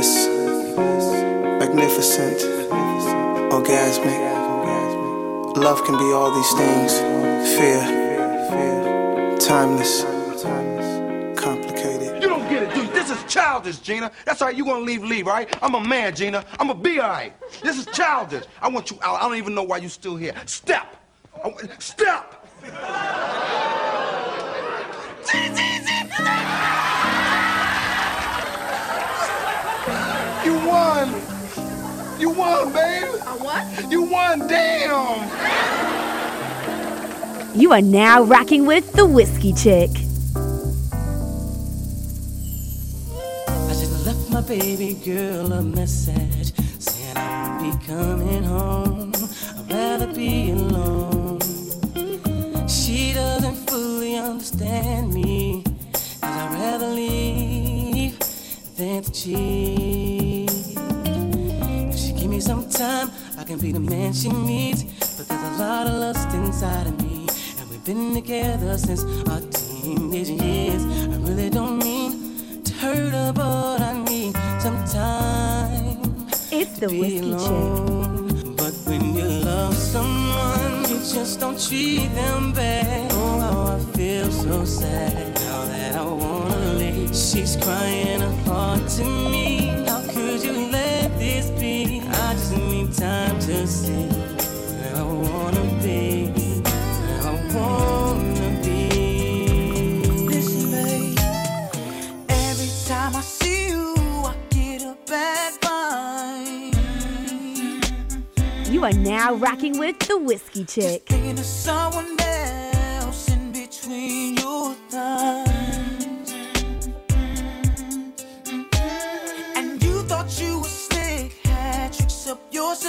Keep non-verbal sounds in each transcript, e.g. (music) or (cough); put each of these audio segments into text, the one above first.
bliss, magnificent, orgasmic. Love can be all these things. Fear, timeless, complicated. You don't get it, dude. This is childish, Gina. That's all right. You gonna leave, leave, all right? I'm a man, Gina. I'm gonna be all right. This is childish. I want you out. I don't even know why you're still here. Step. I- Step. You won, babe. A what? You won. Damn. You are now rocking with the Whiskey Chick. I just left my baby girl a message saying I won't be coming home. I'd rather be alone. She doesn't fully understand me. Cause I'd rather leave than to cheat. Give me some time, I can be the man she needs. But there's a lot of lust inside of me. And we've been together since our teenage years. I really don't mean to hurt her, but I need some time. It's the be Whiskey Chick. alone. But when you love someone, you just don't treat them bad. Oh, how I feel so sad now that I wanna leave. She's crying heart to me. Be? I time to see I wanna be. I wanna be. Listen, babe. Every time I see you, I get a bad vibe. You are now rocking with the Whiskey Chick. Thinking of someone else in between your thighs. But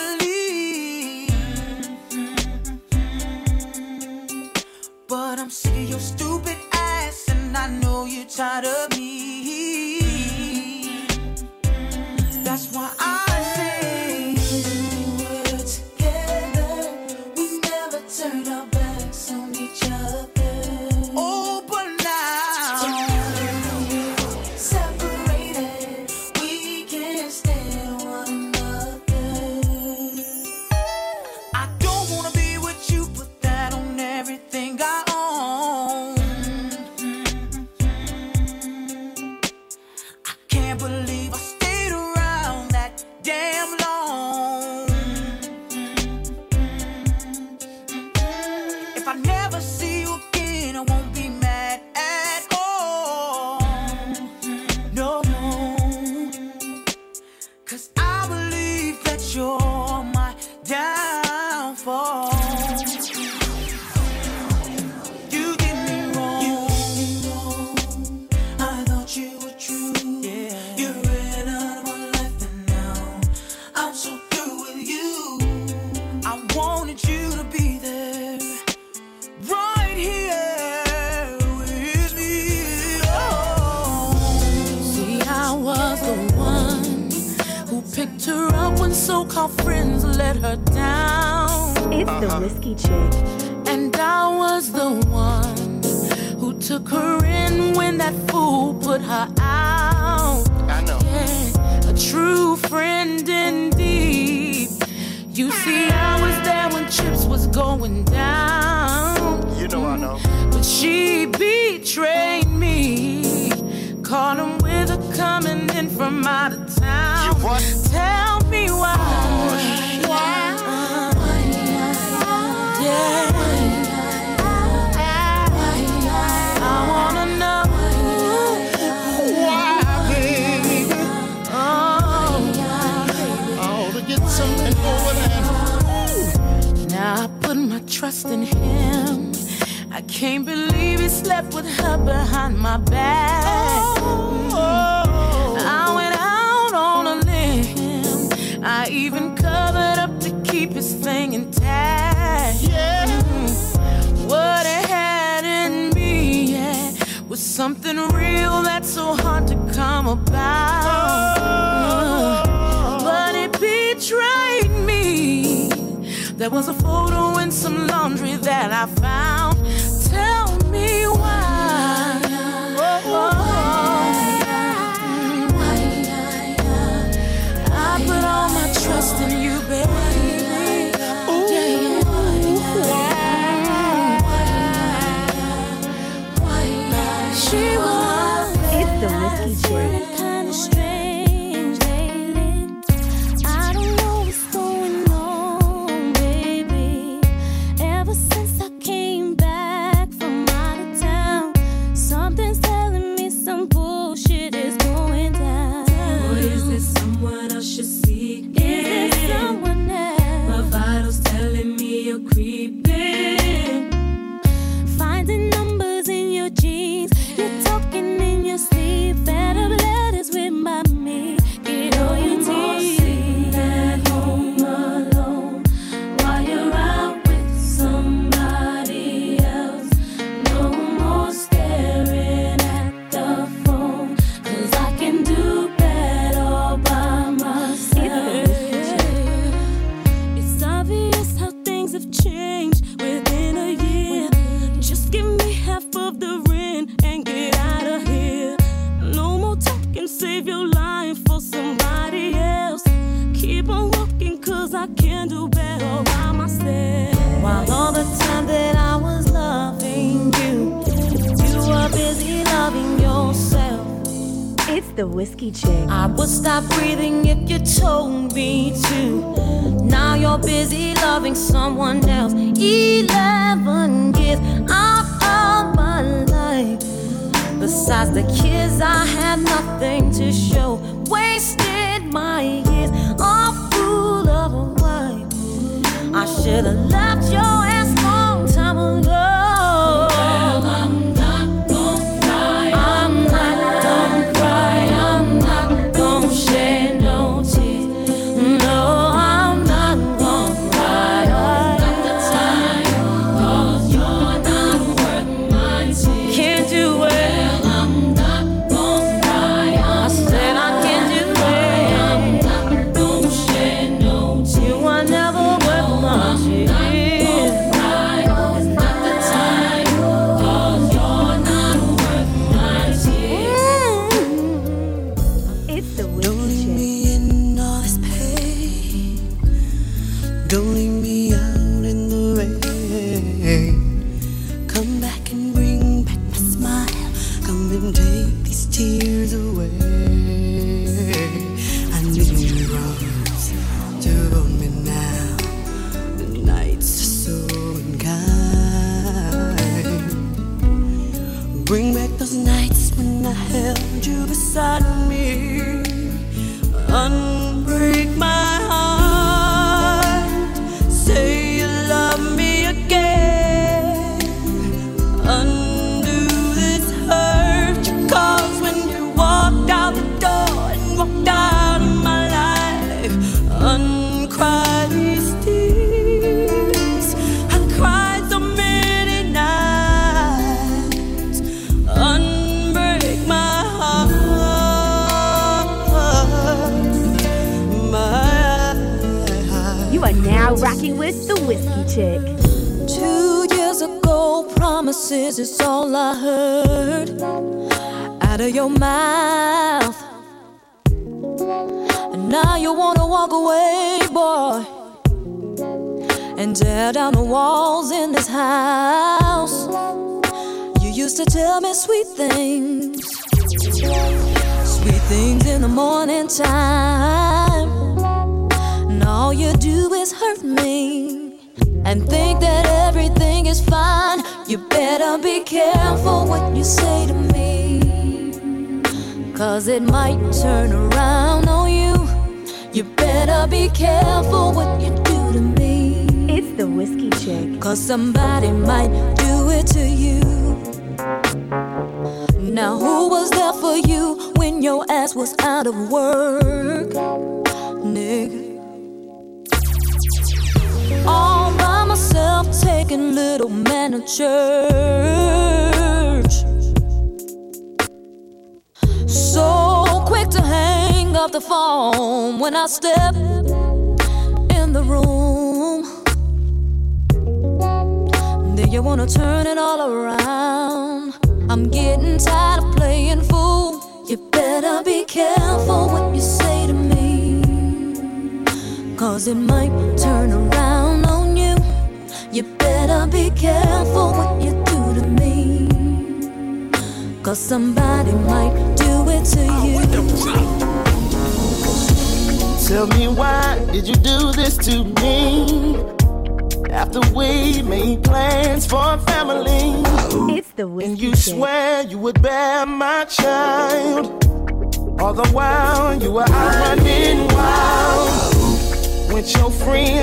I'm sick of your stupid ass, and I know you're tired of me. That's why I picked her up when so-called friends let her down. It's the uh-huh. Whiskey Chick. And I was the one who took her in when that fool put her out. I know. Yeah, a true friend indeed. You see, I was there when chips was going down. You know I know. But she betrayed me. Caught him with her coming in from out of town. What? Tell me why. why? Yeah. I wanna know why, baby. Oh, Oh, to get something over there. now I put my trust in him. I can't believe he slept with her behind my back. I I even covered up to keep his thing intact. Yeah. Mm. What it had in me, yeah, was something real that's so hard to come about. Oh. Mm. But it betrayed me. There was a photo in some laundry that I found. Tell me why. trust in you, baby.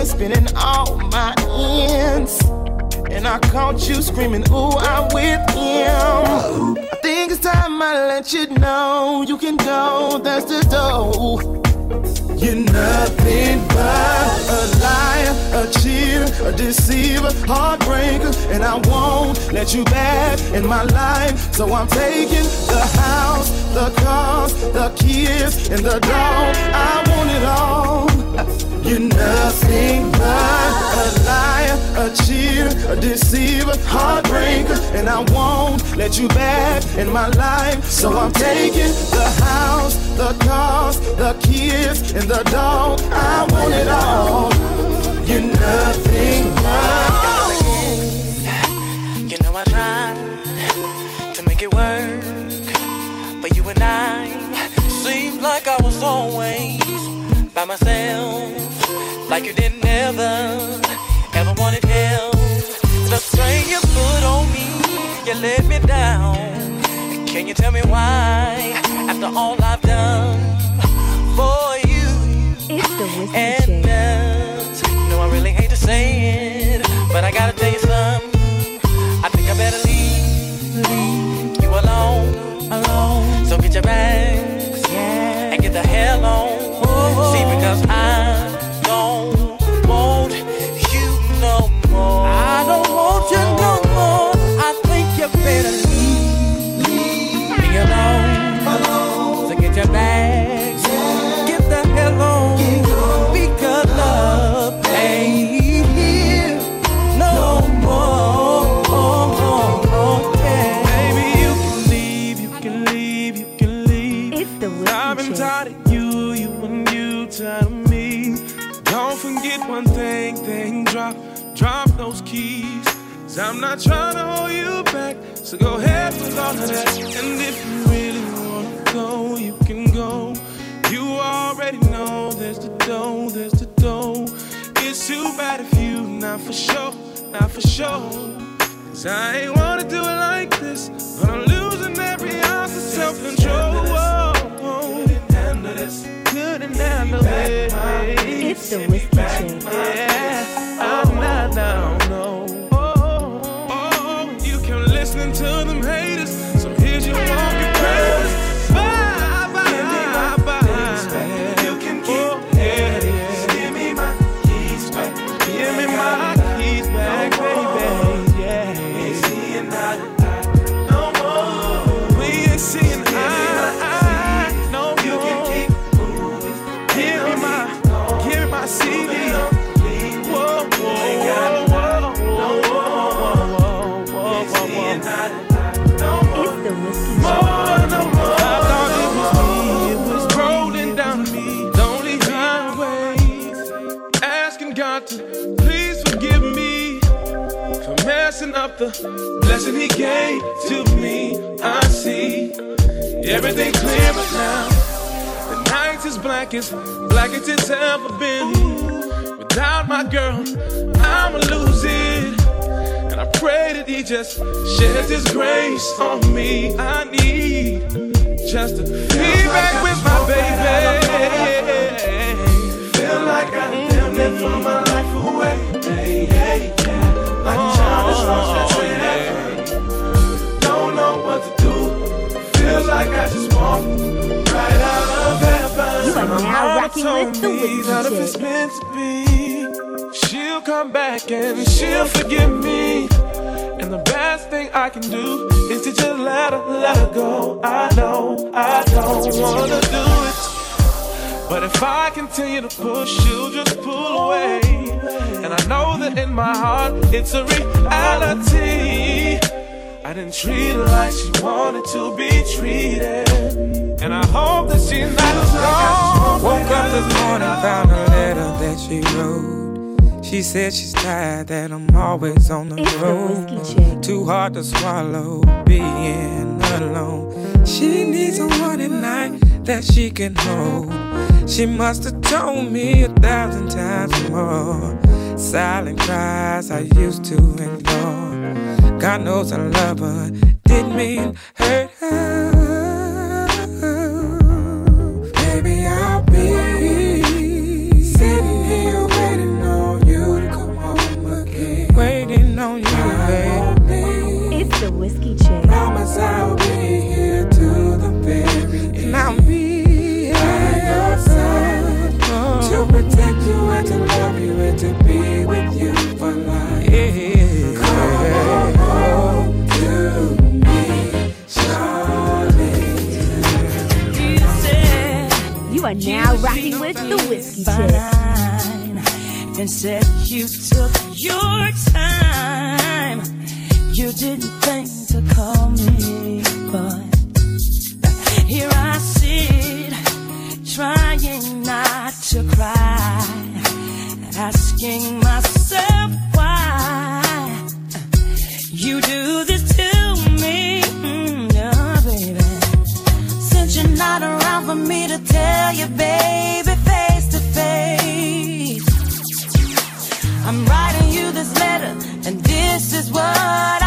Spending all my ends. And I caught you screaming, Ooh, I'm with him. I think it's time I let you know you can go. That's the door. You're nothing but a liar, a cheater, a deceiver, heartbreaker, and I won't let you back in my life. So I'm taking the house, the cars, the kids, and the dog. I want it all. You're nothing but a liar, a cheater, a deceiver, heartbreaker, and I won't let you back in my life. So I'm taking the house, the cars, the kids, and the dog. I want it all. You're nothing but. You know I tried to make it work, but you and I seemed like I was always by myself, like you didn't ever, ever wanted help. The strain you put on me, you let me down. Can you tell me why? After all I've done for you. It's the whiskey And no, I really hate to say it, but I gotta tell you something. I think I better leave, leave you alone, alone. So get your bags and get the hell on. See, because I keys. i I'm not trying to hold you back, so go ahead with all of that. And if you really wanna go, you can go. You already know there's the dough, there's the dough. It's too bad if you not for sure, not for sure. Cause I ain't wanna do it like this, but I'm losing every ounce of self-control. Couldn't handle this, couldn't handle it. It's the whiskey chick. Yeah, I'm not down, the blessing He gave to me. I see everything clear but now. The night is black as black as it's ever been. Without my girl, I'ma lose it. And I pray that he just sheds his grace on me. I need just to be back with my baby. Feel like I damn near my life away. Hey, hey. Like a. Don't know what to do. Like I just walked right out of heaven. You are now rocking with the me that if it's meant to be, she'll come back and she'll forgive me. And the best thing I can do is to just let her, let her go. I know I don't wanna do it. But if I continue to push, she'll just pull away. And I know that in my heart, it's a reality. I didn't treat her like she wanted to be treated. And I hope that she's not alone. Woke up this morning, found a letter that she wrote. She said she's tired that I'm always on the road. Too hard to swallow being alone. She needs a one at night that she can hold. She must have told me a thousand times more. Silent cries I used to ignore. God knows I love her, didn't mean hurt her. are now rocking with the Whiskey Chick. And said you took your time. You didn't think to call me, but here I sit, trying not to cry, asking myself why you do this. tell you, baby, face to face. I'm writing you this letter, and this is what.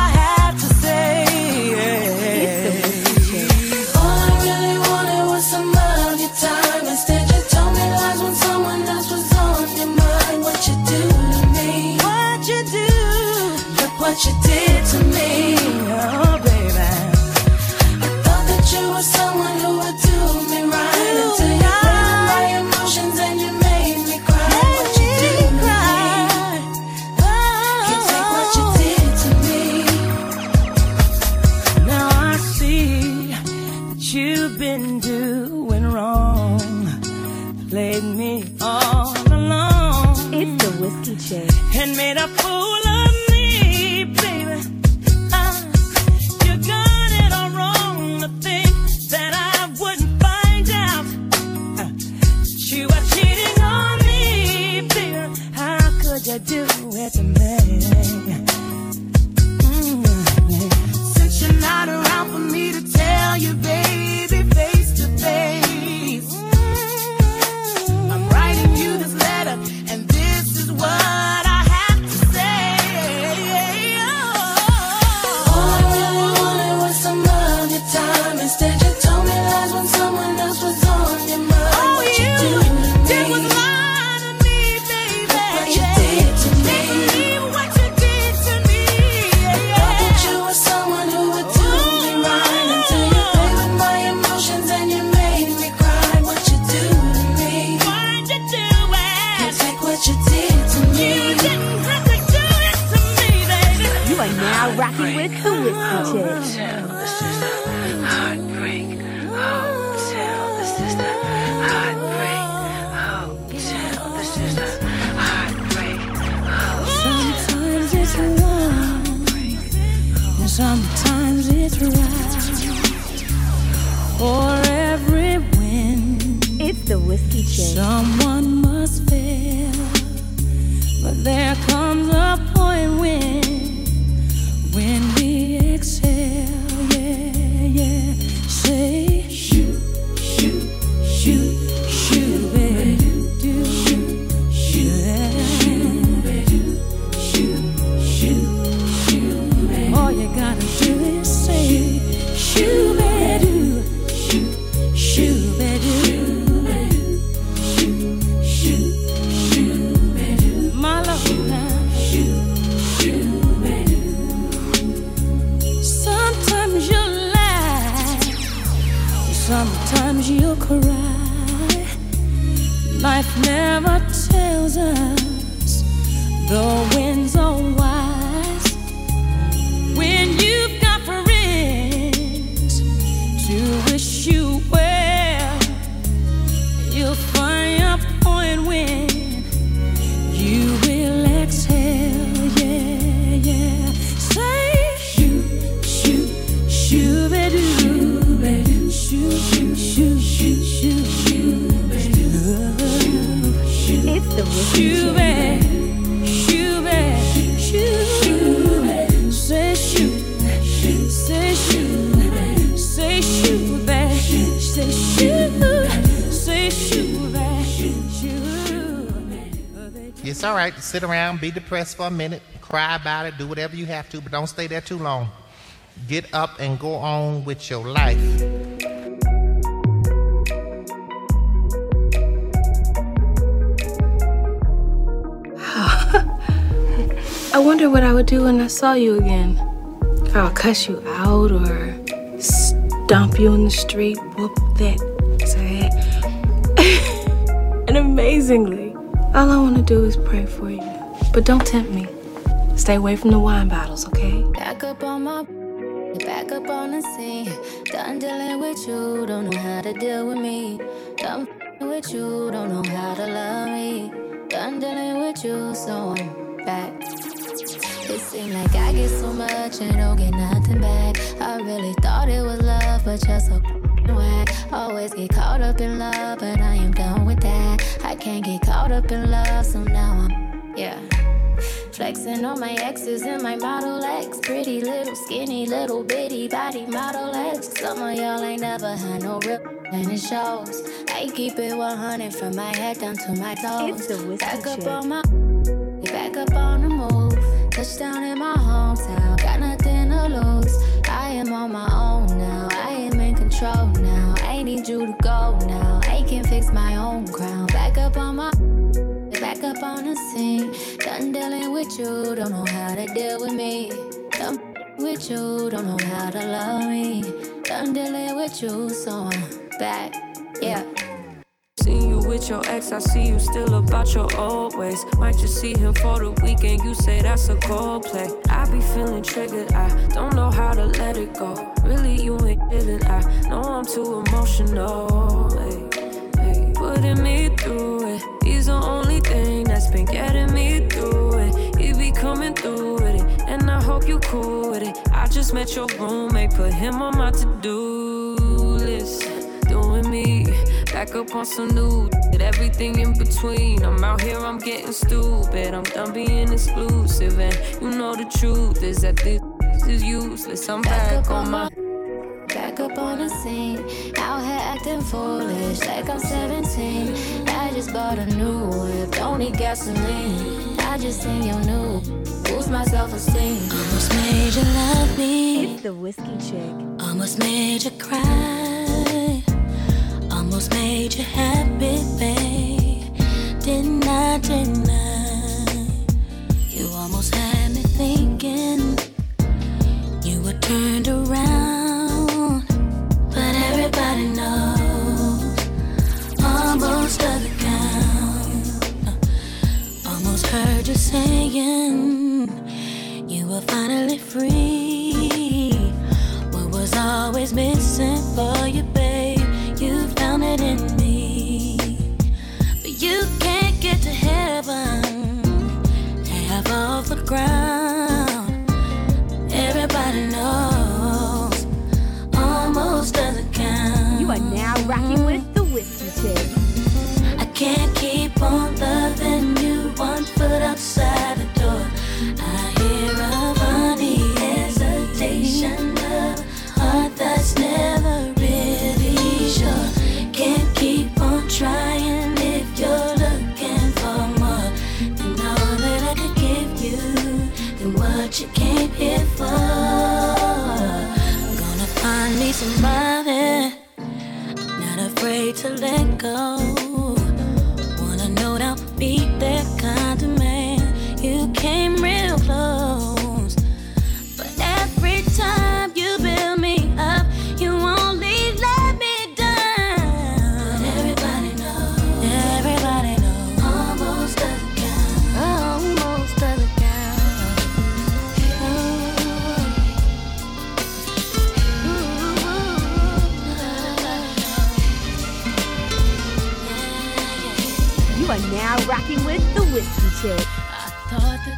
Be depressed for a minute, cry about it, do whatever you have to, but don't stay there too long. Get up and go on with your life. (laughs) I wonder what I would do when I saw you again. If I would cuss you out or stomp you in the street, whoop that sad. (laughs) and amazingly, all I want to do is pray for you. But don't tempt me. Stay away from the wine bottles, okay? Back up on my back up on the scene. Done dealing with you, don't know how to deal with me. Done with you, don't know how to love me. Done dealing with you, so I'm back. It seemed like I get so much and don't get nothing back. I really thought it was love, but you're so whack. Always get caught up in love, but I am done with that. I can't get caught up in love, so now I'm, yeah. Flexing on my exes and my Model X. Pretty little, skinny, little bitty body Model X. Some of y'all ain't never had no real and it shows. I keep it 100 from my head down to my toes. Back up on my, back up on the move. Touchdown in my hometown, got nothing to lose. I am on my own now, I am in control now. I need you to go now, I can fix my own crown. Back up on my back up on the scene. Done dealing with you, don't know how to deal with me. Done with you, don't know how to love me. Done dealing with you, so I'm back. Yeah. Seen you with your ex, I see you still about your old ways. Might just see him for the weekend, you say that's a cold play. I be feeling triggered, I don't know how to let it go. Really, you ain't feeling, I know I'm too emotional. Hey, hey, putting me only thing that's been getting me through it. He be coming through with it, and I hope you cool with it. I just met your roommate, put him on my to-do list. Doing me, back up on some new shit, everything in between. I'm out here, I'm getting stupid. I'm done being exclusive, and you know the truth is that this is useless. I'm back on my. Back up on the scene, out here acting foolish like I'm 17. I just bought a new whip, don't need gasoline. I just seen your new, boost my self esteem. Almost made you love me. It's the whiskey chick. Almost made you cry. Almost made you happy, babe. Didn't I, didn't I? You almost had me thinking you were turned around. You saying you were finally free. What was always missing for you, babe? You found it in me. But you can't get to heaven, half off the ground. Everybody knows almost doesn't count. You are now rocking with the whiskey chick. I can't afraid to let go.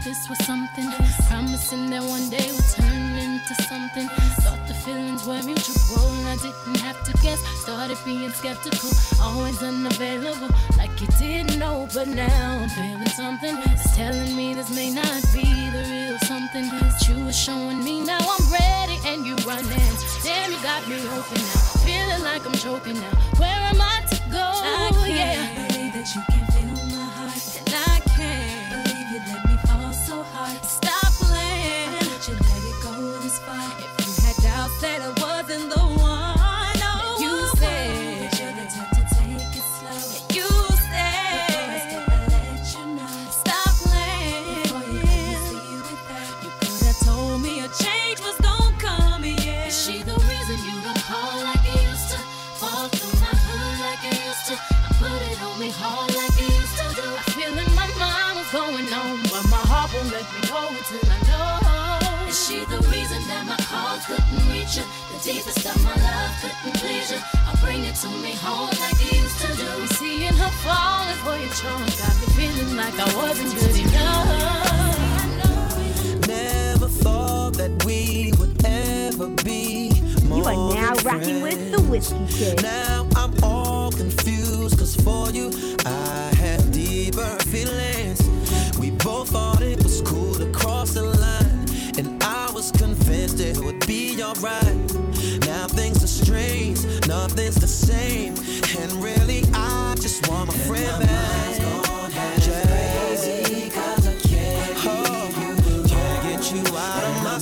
This was something, promising that one day would turn into something. Thought the feelings were mutual, and I didn't have to guess. Started being skeptical, always unavailable, like you didn't know. But now I'm feeling something. It's telling me this may not be the real something that you were showing me. Now I'm ready, and you running. Damn, you got me open now, feeling like I'm choking now. Where am I to go? I can't yeah. that you can so hard. Stop deepest of my love couldn't please you. I'll bring it to me home like you used to do. And seeing her falling for your charms got me feeling like I wasn't good enough. Never thought that we would ever be. You are now rocking with the Whiskey Chick. Now I'm all confused, cause for you I deeper feelings. We both thought it was cool to cross the line was convinced it would be alright. Now things are strange, nothing's the same. And really, I just want my and friend my back. Yeah. Crazy cause I can't oh, you. Can't get you out of my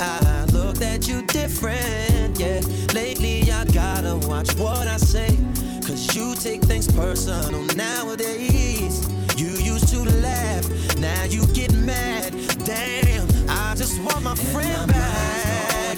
I looked at you different, yeah. Lately, I gotta watch what I say. Cause you take things personal nowadays. You used to laugh, now you get mad. Damn, I just want my and friend my back.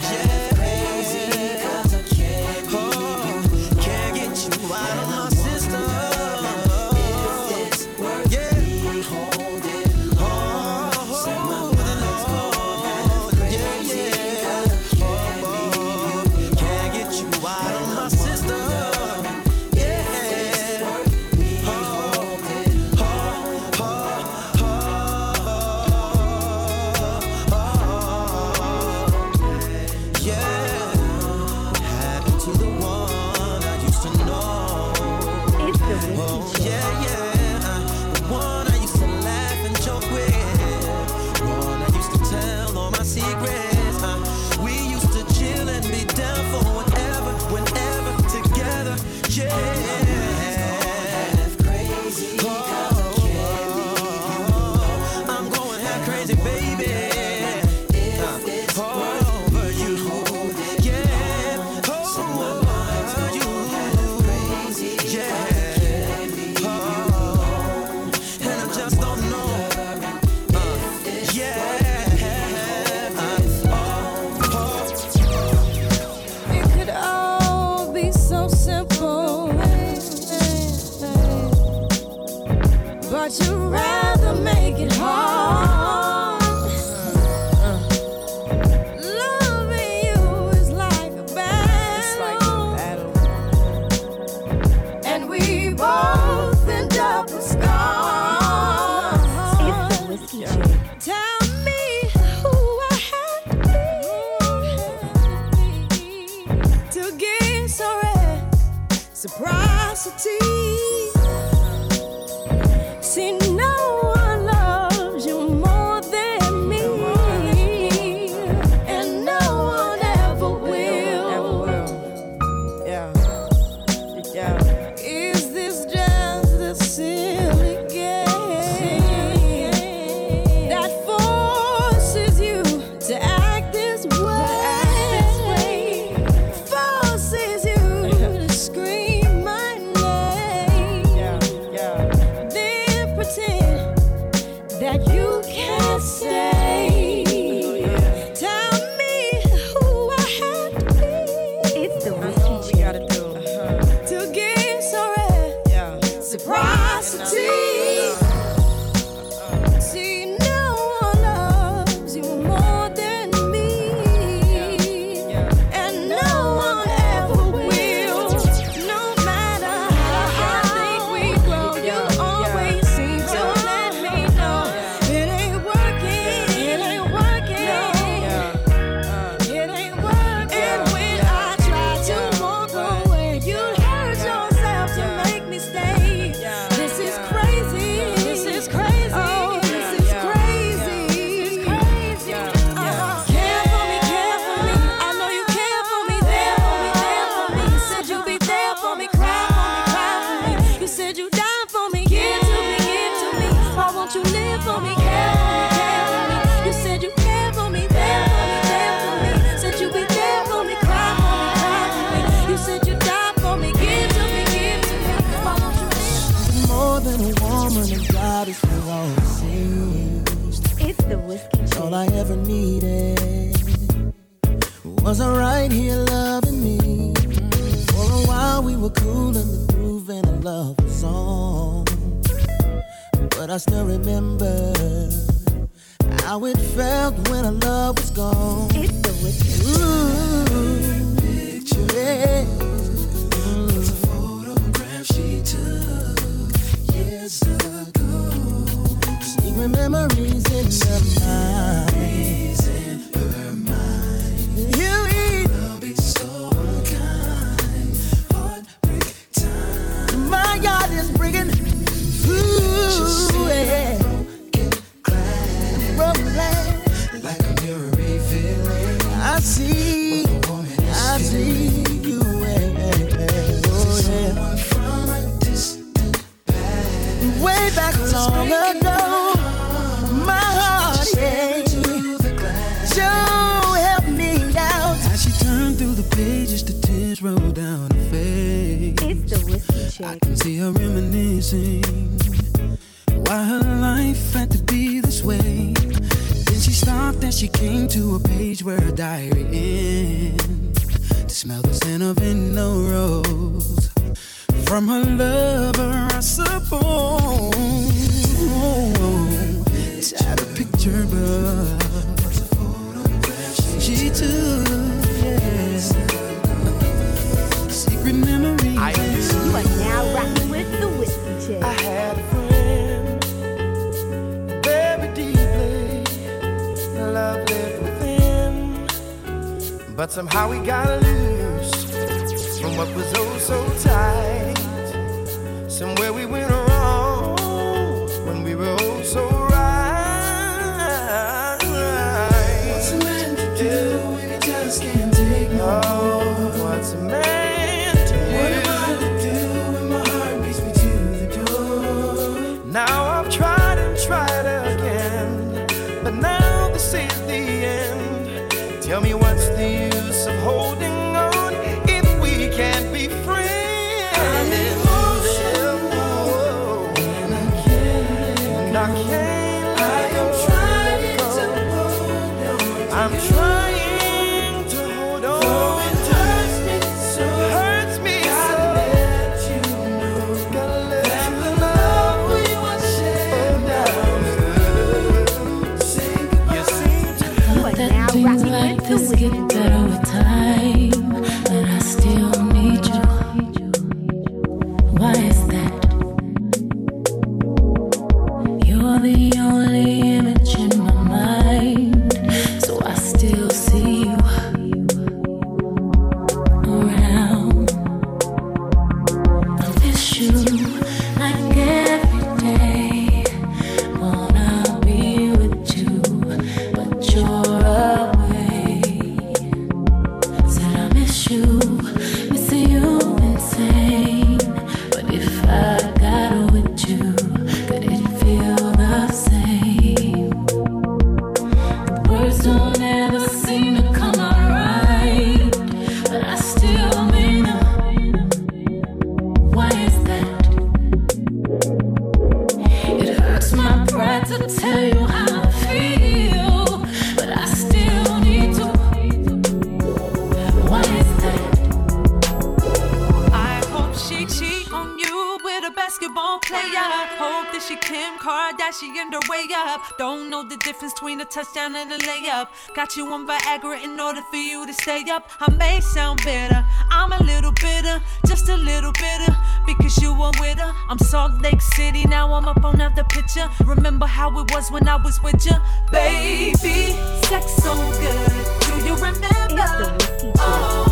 Got you on Viagra in order for you to stay up. I may sound bitter, I'm a little bitter, just a little bitter, because you were with her. I'm Salt Lake City, now I'm up on the picture. Remember how it was when I was with you, baby. Sex so good, do you remember? Oh,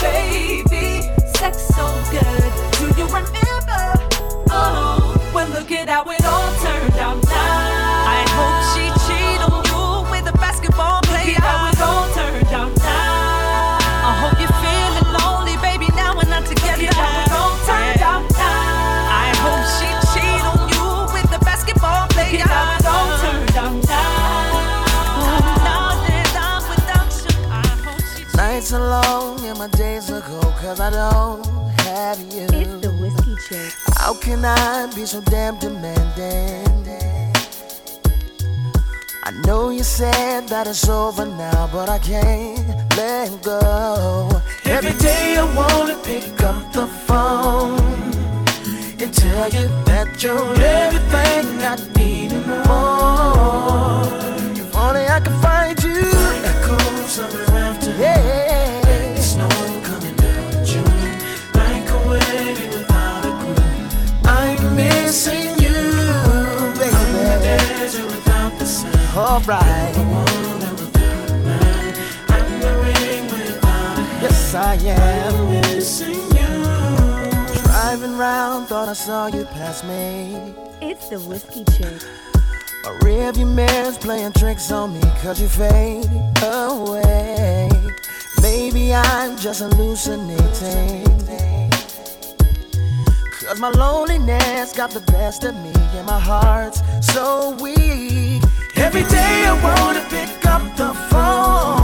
baby, sex so good, do you remember? Oh, well look at how it all. Cause I don't have you. It's the whiskey chick. How can I be so damn demanding? I know you said that it's over now, but I can't let go. Every day I wanna pick up the phone and tell you that you're everything I need and more. If only I could find you. Echoes of laughter. Yeah. missing you, baby. I'm the without the. All right. Yes, I am. I'm missing you. Driving round, thought I saw you pass me. It's the whiskey chick. My rearview mirror's playing tricks on me, cause you fade away. Maybe I'm just hallucinating. Cause my loneliness got the best of me and my heart's so weak. Every day I wanna pick up the phone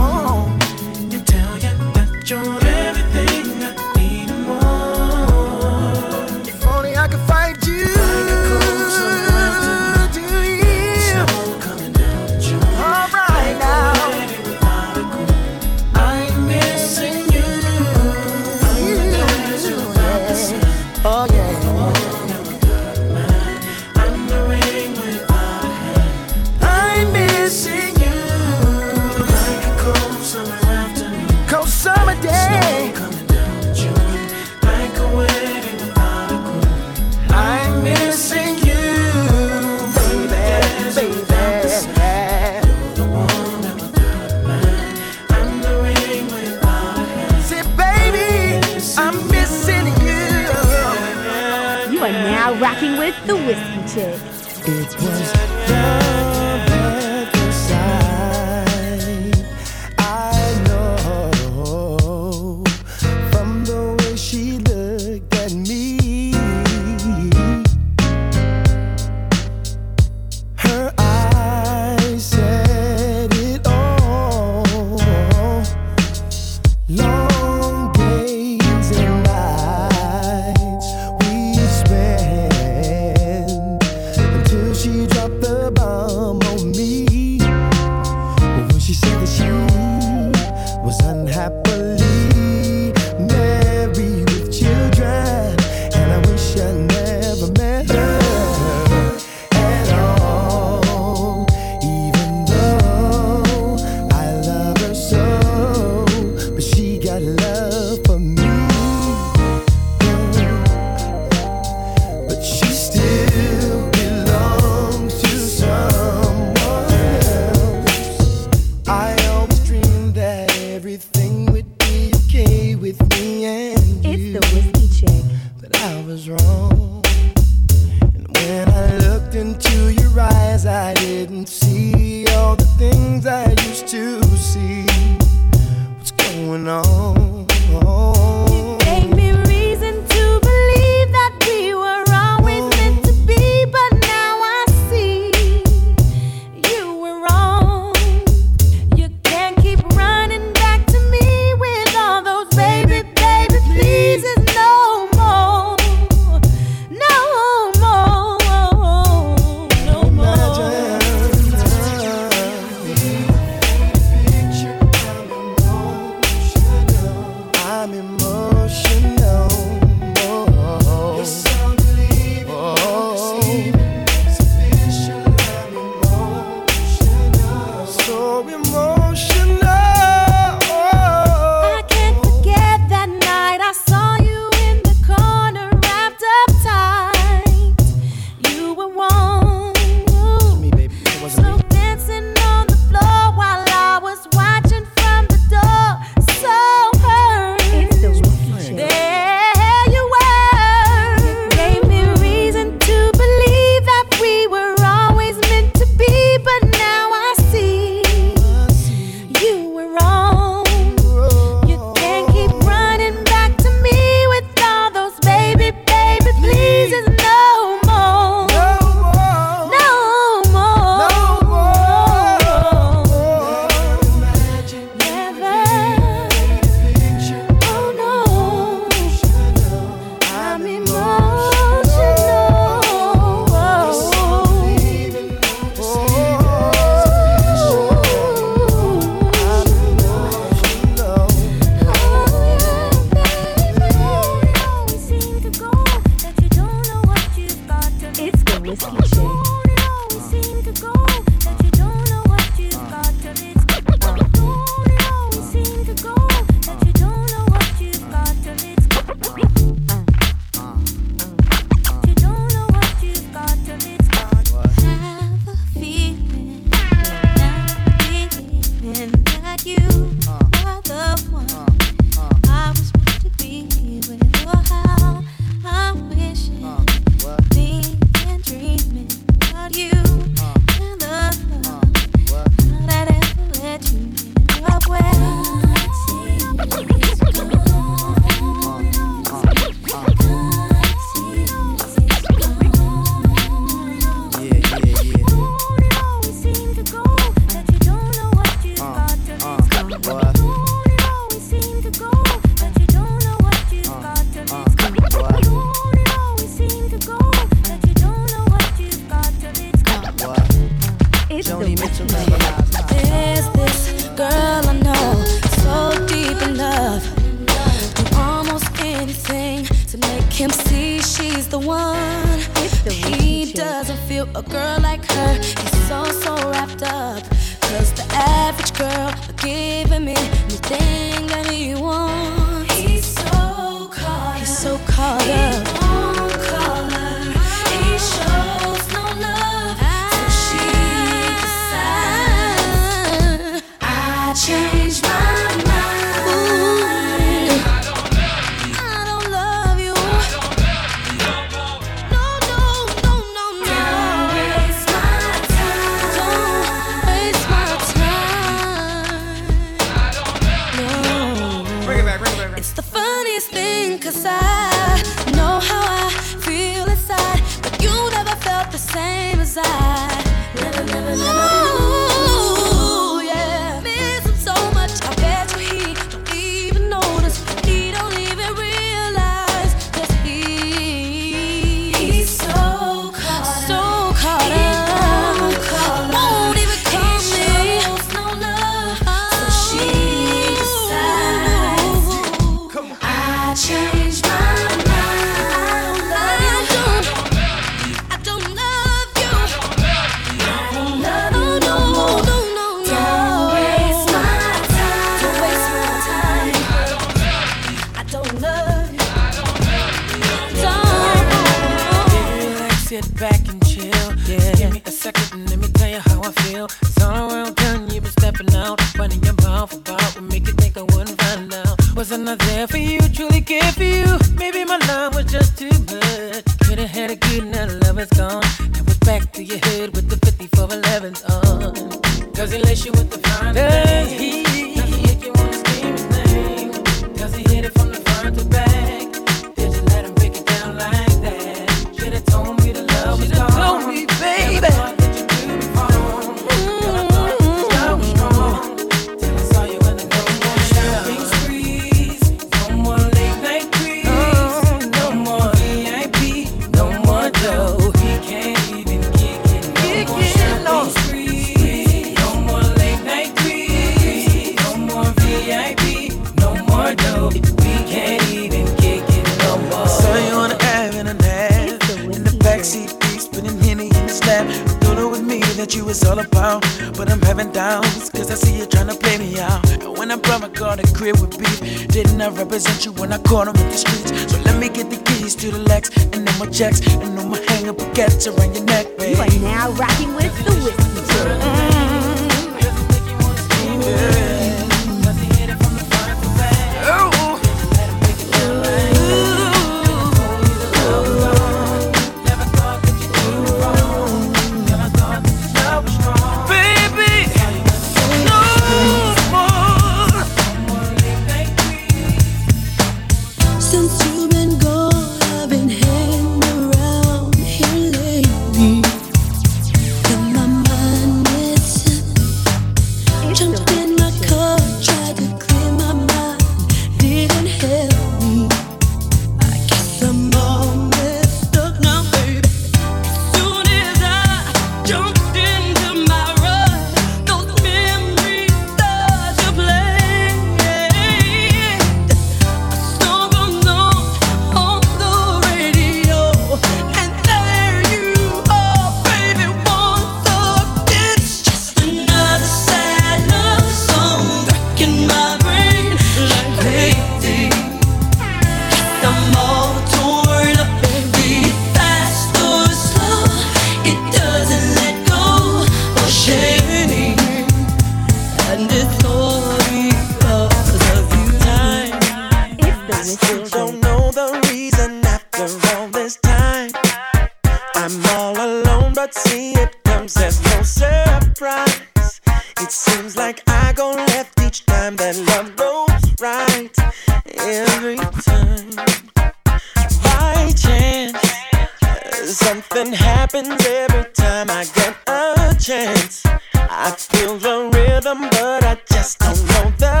It was. happen.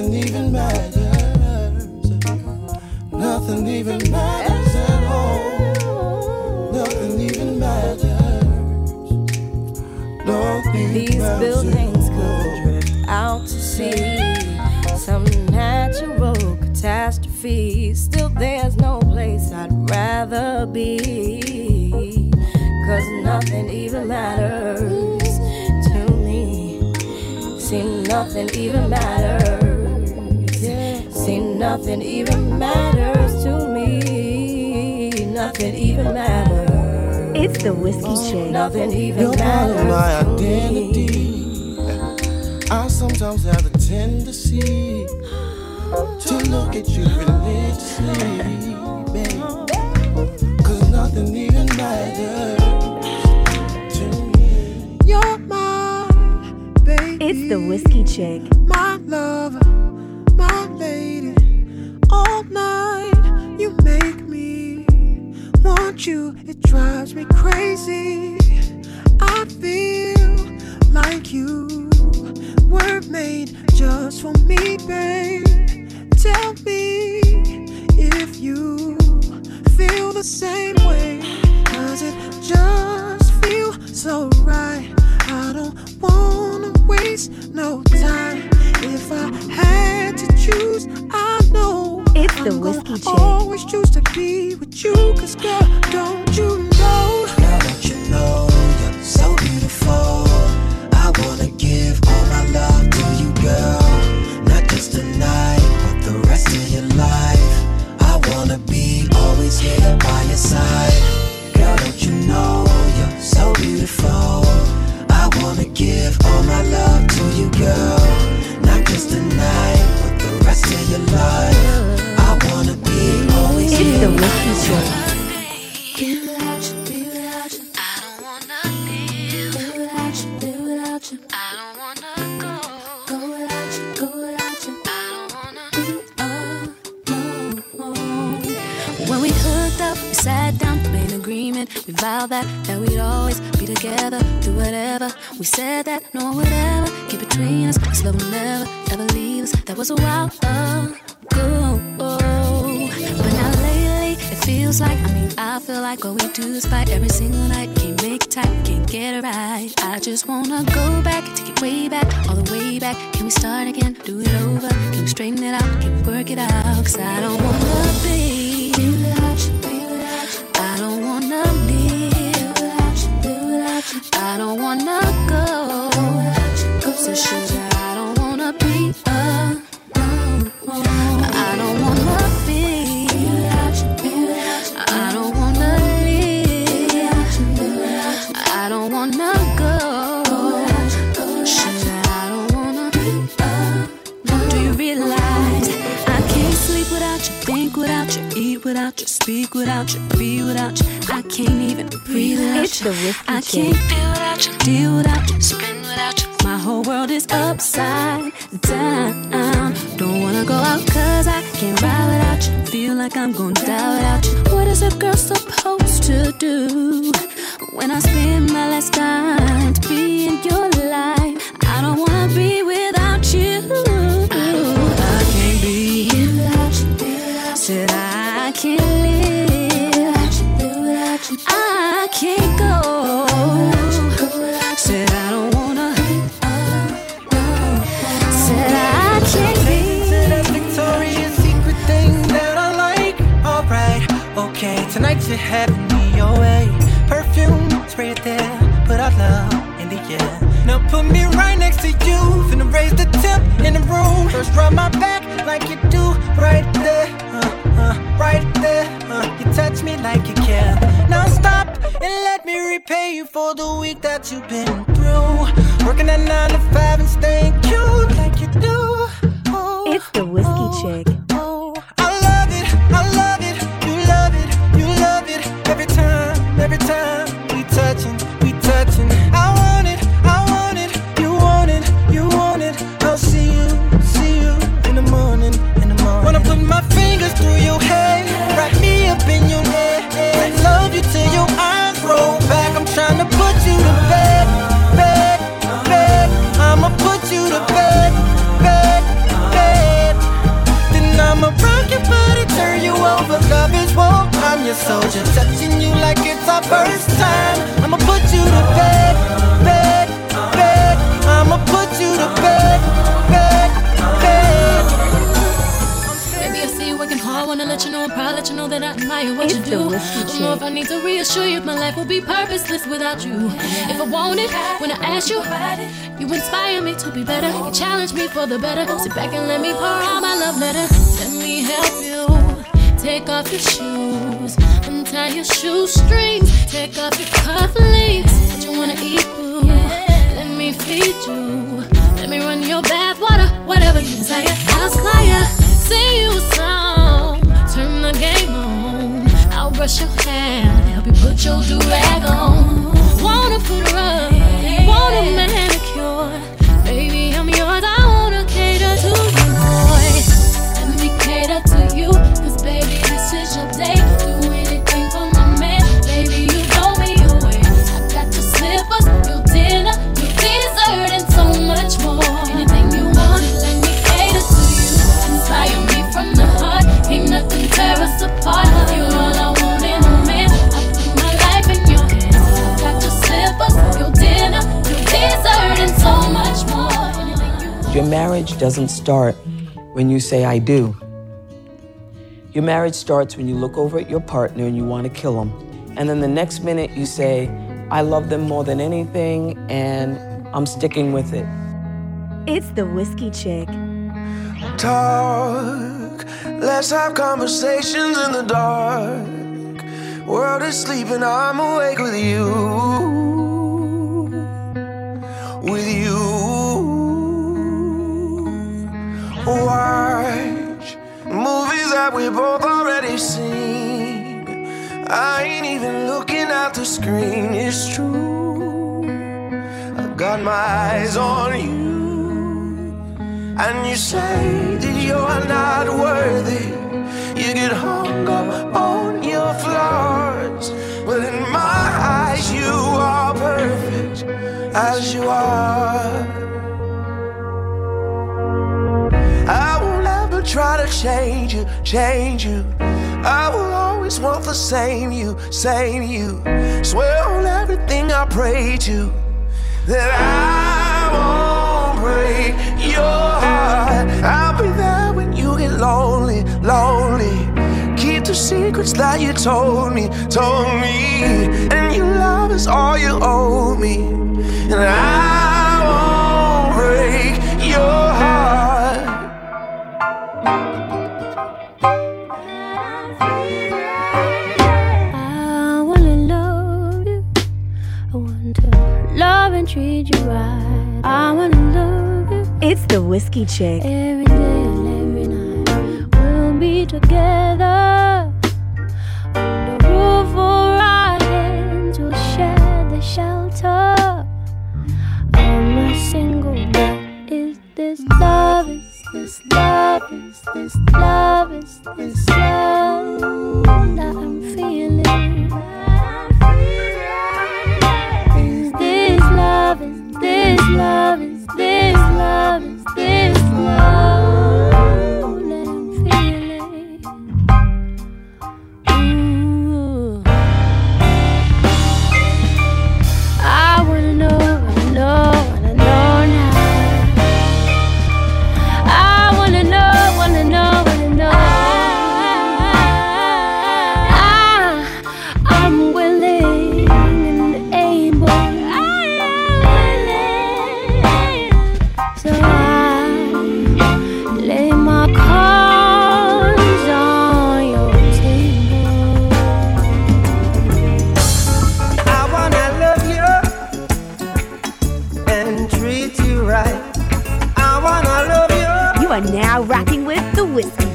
nothing even matters. Nothing even matters at all. Nothing even matters. Nothing These matters buildings could drift out to sea. Some natural catastrophe. Still, there's no place I'd rather be. Cause nothing even matters to me. Seems nothing even matters nothing even matters to me. Nothing even matters. It's the whiskey oh, shake. Nothing even You're matters. my identity. I sometimes have a tendency to look at you religiously, babe. Cause nothing even matters to me. You're my baby. It's the whiskey chick. My drives me crazy. I feel like you were made just for me, babe. Tell me if you feel the same way. Does it just feel so right? I don't wanna waste no time. If I had to choose, I know it's I'm the whiskey chick. Always choose to be with you, cause girl, don't start again? Do it over? Can straighten it out? Can work it out? Cause I don't wanna be can't deal without you, deal without you, spin without you. My whole world is upside down. Don't wanna go out cause I can't ride without you. Feel like I'm gonna die without you. What is a girl supposed to do when I spend my last dime to be in your life? I don't wanna be without having me your way. Perfume, spray it there, put out love in the air. Now put me right next to you, finna raise the temp in the room. First rub my back like you do, right there, uh, uh, right there. Uh, you touch me like you care. Now stop and let me repay you for the week that you've been through. Working at nine to five and staying cute like you do. It's the Whiskey your soldier, touching you like it's our first time. I'ma put you to bed, bed, bed. I'ma put you to bed, bed, bed. Baby, I see you working hard. Wanna let you know, I'm proud. Let you know that I admire what It's the do. Whiskey Don't know if I need to reassure you, my life would be purposeless without you. If I want it, when I ask you, you inspire me to be better. You challenge me for the better. Sit back and let me pour out my love letter. Let me help you. Take off your shoes, untie your shoestrings, take off your cufflinks. What you wanna eat, boo? Let me feed you. Let me run your bath water, whatever you desire. I'll fire, sing you a song, turn the game on. I'll brush your hair, help you put your do rag on. Wanna put a rug, want a manicure. Your marriage doesn't start when you say, I do. Your marriage starts when you look over at your partner and you want to kill them. And then the next minute you say, I love them more than anything and I'm sticking with it. It's the Whiskey Chick. Talk, let's have conversations in the dark. World is sleeping, I'm awake with you. With you. Watch movies that we both already seen. I ain't even looking at the screen, it's true. I got my eyes on you. And you say that you're not worthy. You get hung up on your flaws. But in my eyes, you are perfect as you are. Try to change you, change you. I will always want the same you, same you. Swear on everything I pray to that I won't break your heart. I'll be there when you get lonely, lonely. Keep the secrets that you told me, told me. And your love is all you owe me. And I won't break your heart. Treat you right. I wanna love you It's the Whiskey Chick. every day and every night. We'll be together. The roof over our heads. We'll share the shelter. I'm a single bed. Is this love? Is this love? Is this love? Is this love that I'm feeling? This love? Is this love? Is this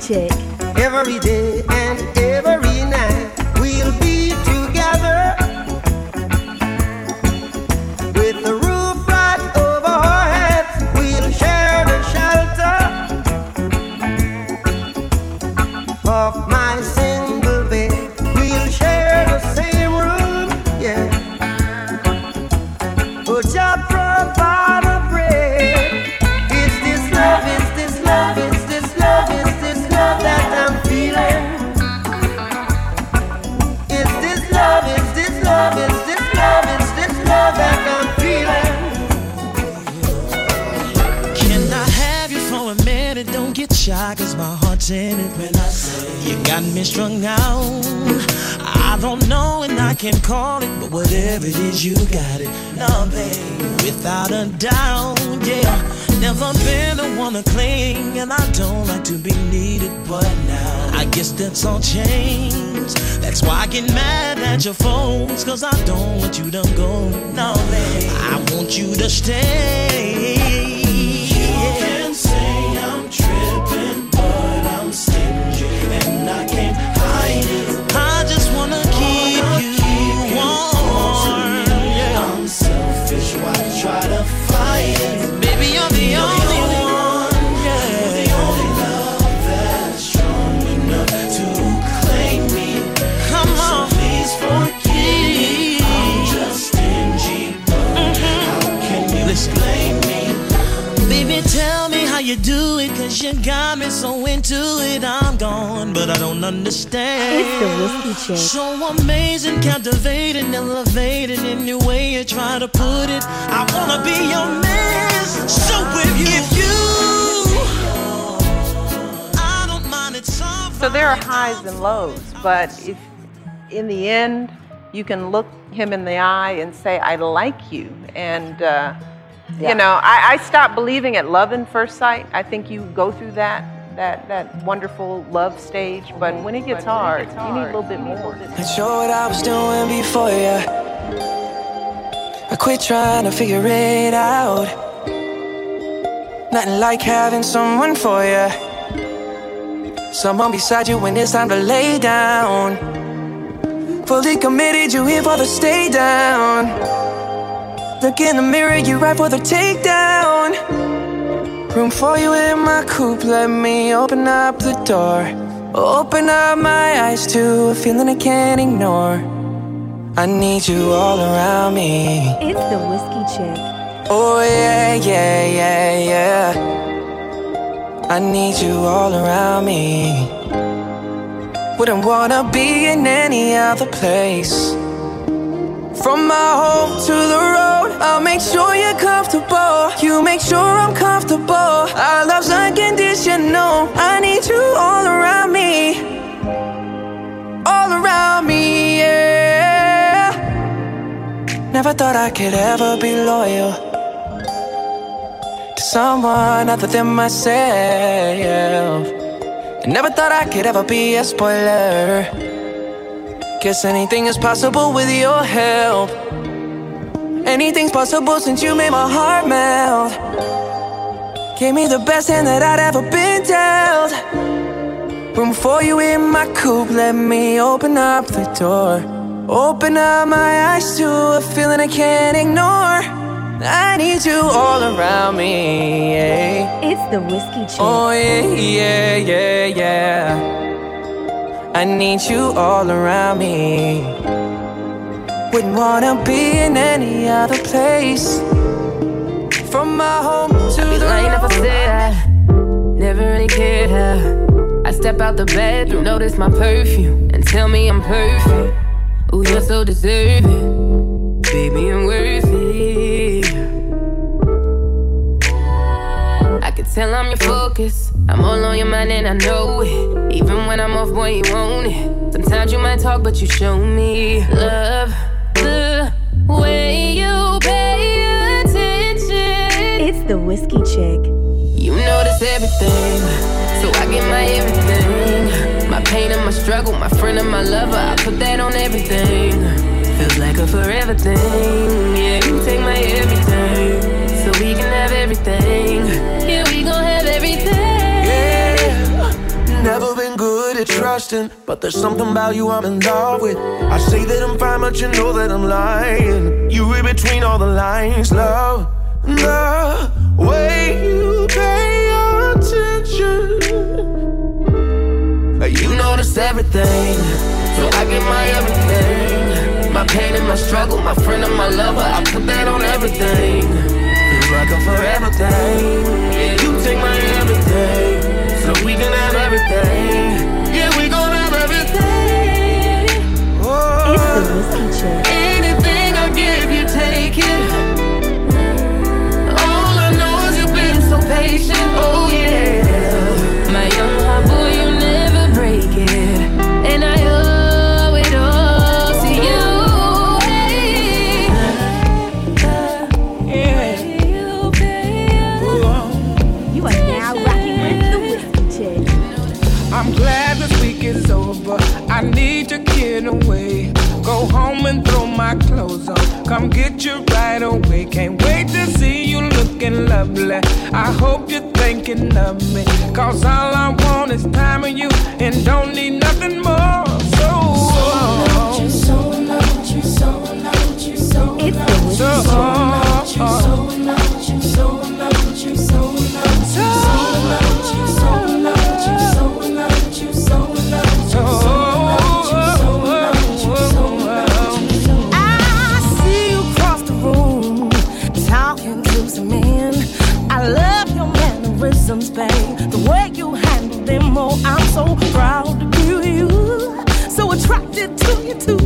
Chick. every day it when I say you got me strung out. I don't know and I can't call it, but whatever it is, you got it. No, babe, without a doubt, yeah. Never been the one to cling, and I don't like to be needed, but now I guess that's all changed. That's why I get mad at your folks, cause I don't want you to go. No, babe, I want you to stay. Me so into it. I'm gone, but I don't understand. It's the Whiskey Chick. So amazing, captivating, elevating in the way you try to put it. I wanna be your man. So if you, if you, I don't mind it's all So there are highs and lows, but if in the end you can look him in the eye and say, I like you. And, uh, Yeah. you know, I, I stopped believing at love in first sight. I think you go through that. That, that wonderful love stage, but when it gets hard, you need a little bit more. Not sure what I was doing before ya. I quit trying to figure it out. Nothing like having someone for ya. Someone beside you when it's time to lay down. Fully committed, you here for the stay down. Look in the mirror, you right for the takedown. Room for you in my coupe, let me open up the door. Open up my eyes to a feeling I can't ignore. I need you all around me. It's the Whiskey Chick. Oh, yeah, yeah, yeah, yeah. I need you all around me. Wouldn't wanna be in any other place. From my home to the road, I'll make sure you're comfortable. You make sure I'm comfortable. Our love's unconditional. I need you all around me. All around me, yeah. Never thought I could ever be loyal to someone other than myself. I never thought I could ever be a spoiler. Guess anything is possible with your help. Anything's possible since you made my heart melt. Gave me the best hand that I'd ever been dealt. Room for you in my coupe, let me open up the door. Open up my eyes to a feeling I can't ignore. I need you all around me. Yeah. It's the whiskey chick. Oh yeah, yeah, yeah, yeah. I need you all around me. Wouldn't wanna be in any other place. From my home to I'd be the lying if I said I never really cared how I step out the bedroom, notice my perfume, and tell me I'm perfect. Ooh, you're so deserving, baby, I'm worthy. I can tell I'm your focus. I'm all on your mind and I know it. Even when I'm off, boy, you want it. Sometimes you might talk, but you show me love. The way you pay attention. It's the whiskey chick. You notice everything, so I get my everything. My pain and my struggle, my friend and my lover, I put that on everything. Feels like a forever thing. Yeah, you take my everything, so we can have everything. Yeah, we gon' have everything. Never been good at trusting, but there's something about you I'm in love with. I say that I'm fine, but you know that I'm lying. You read between all the lines, love. The way you pay attention. You notice everything, so I get my everything. My pain and my struggle, my friend and my lover, I put that on everything. Feels like a forever thing. Yeah, you take my everything, so we can have everything. Yeah, we gon' have everything. It's the whiskey chick. Anything I give, you take it. All I know is you've been so patient. Oh yeah, Come get you right away. Can't wait to see you looking lovely. I hope you're thinking of me. Cause all I want is time with you and don't need nothing more. So, you, so loved you, so loved you, so loved you, so loved you, so loved you, so loved attracted to you too.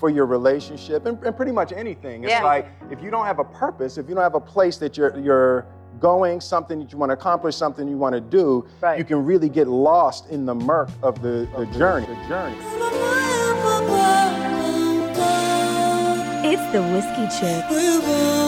for your relationship and, and pretty much anything. It's yeah. like if you don't have a purpose, if you don't have a place that you're, you're going, something that you want to accomplish, something you want to do, right. you can really get lost in the murk of the, the journey. The journey. It's the whiskey chick.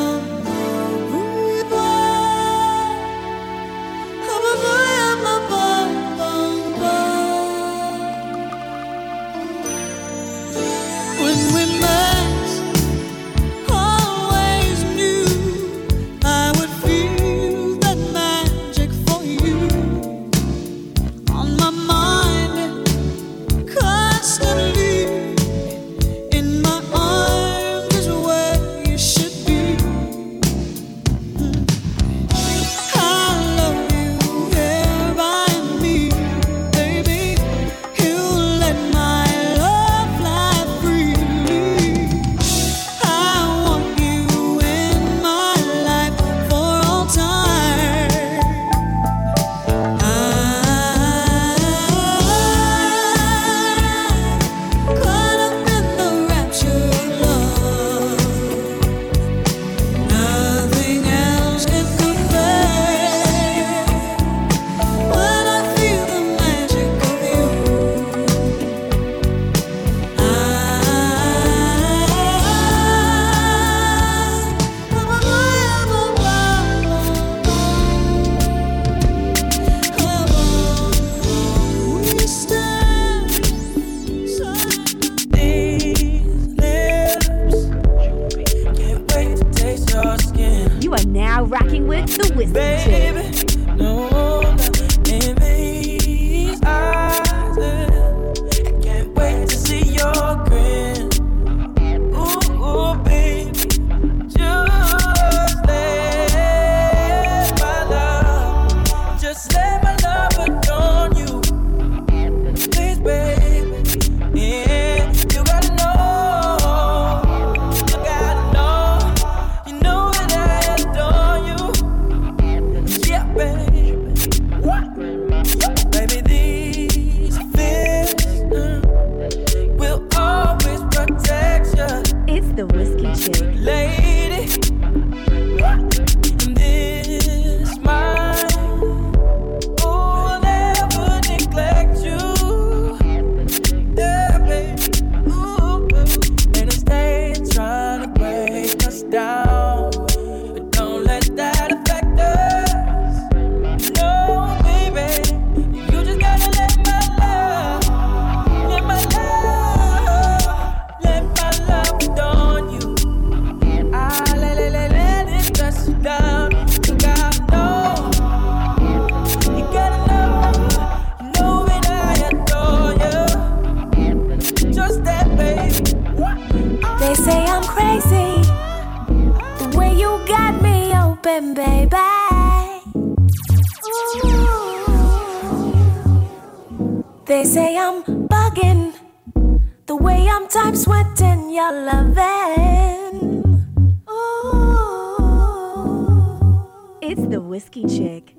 It's the Whiskey Chick.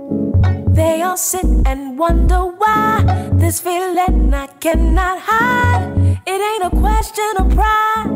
They all sit and wonder why this feeling I cannot hide. It ain't a question of pride.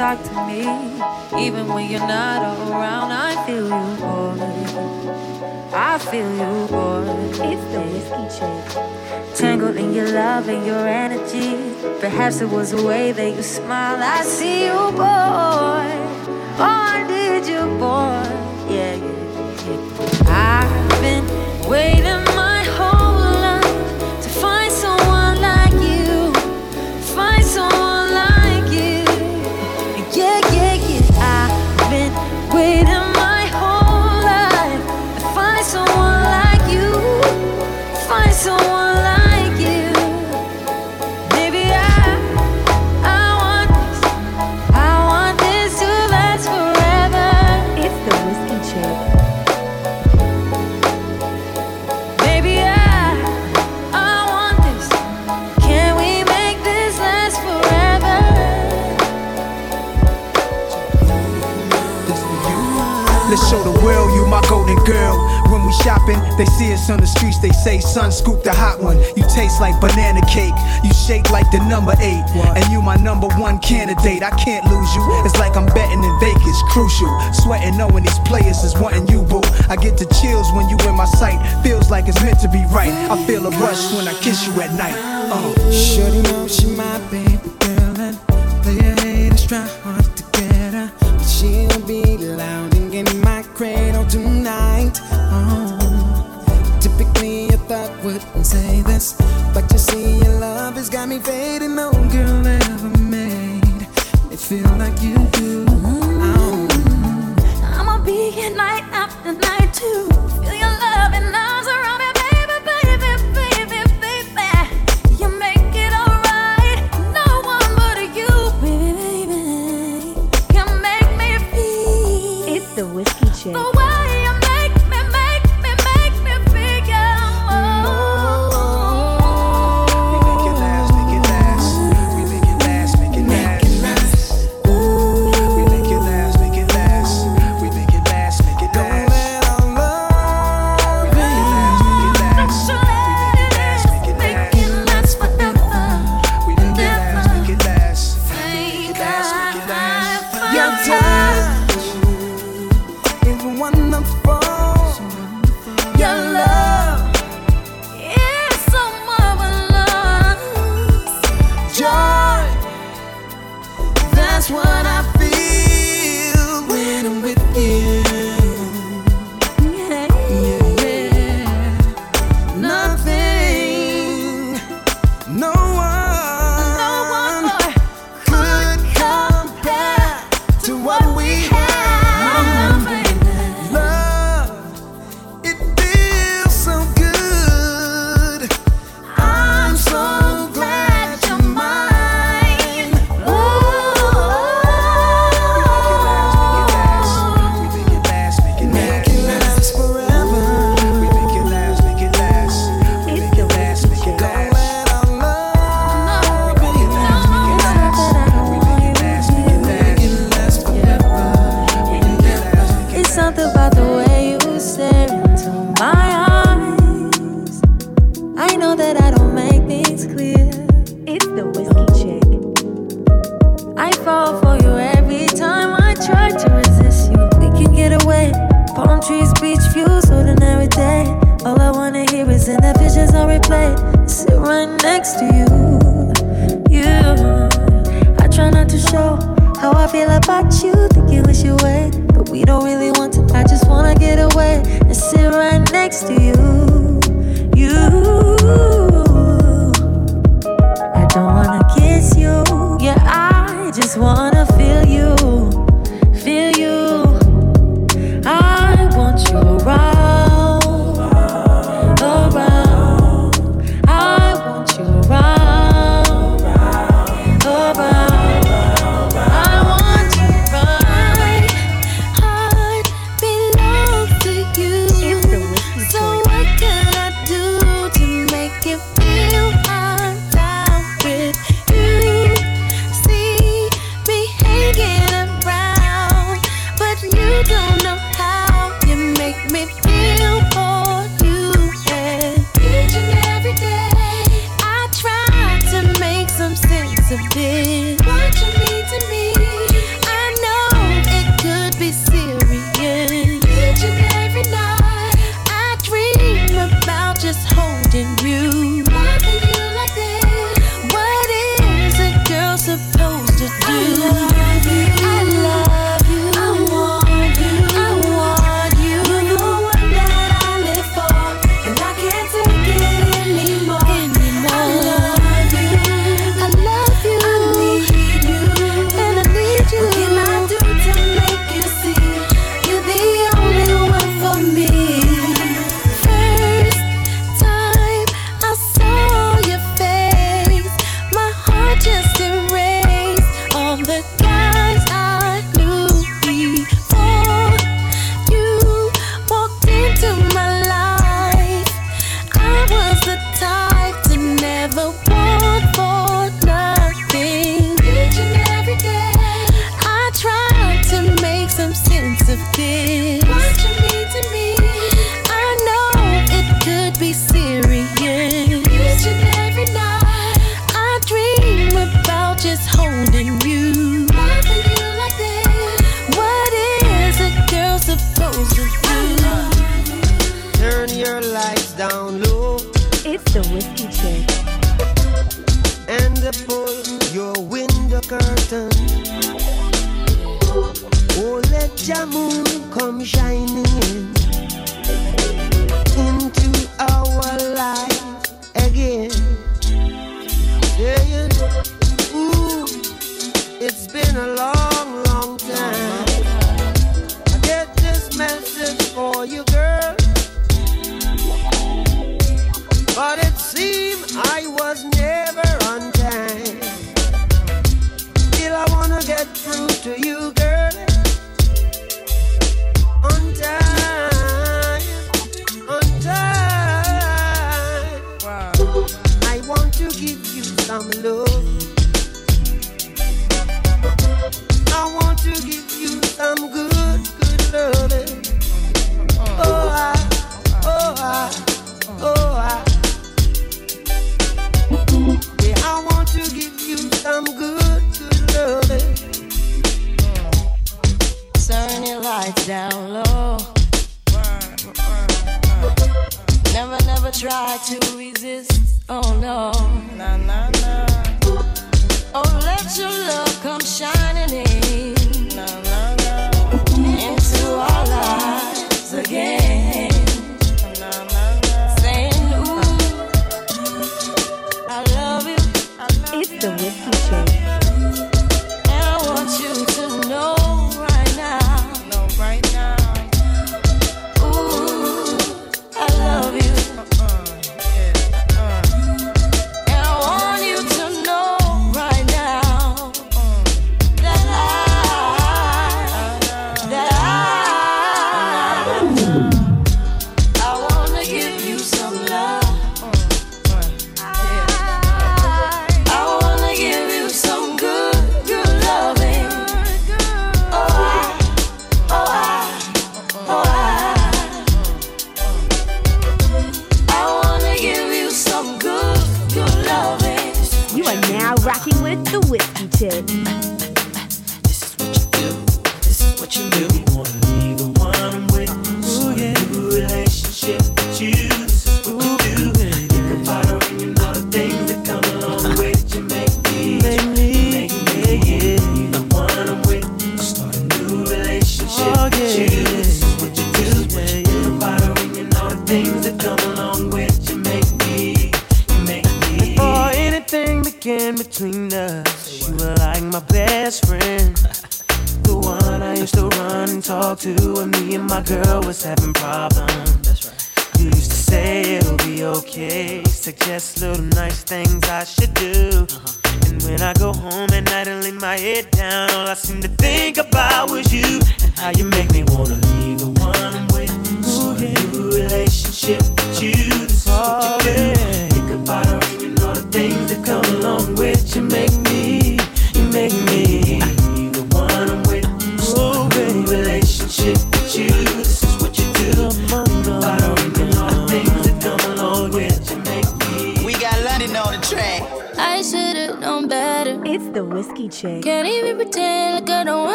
talk to me. Even when you're not around, I feel you, boy. I feel you, boy. It's the whiskey. Tangled in your love and your energy. Perhaps it was the way that you smiled. I see you, boy. Son, scoop the hot one. You taste like banana cake. You shake like the number eight. And you my number one candidate. I can't lose you. It's like I'm betting in Vegas. Crucial. Sweating knowing these players is wanting you, boo. I get the chills when you in my sight. Feels like it's meant to be right. I feel a rush when I kiss you at night. Uh. Sure, you know she my baby girl and player haters try. of this.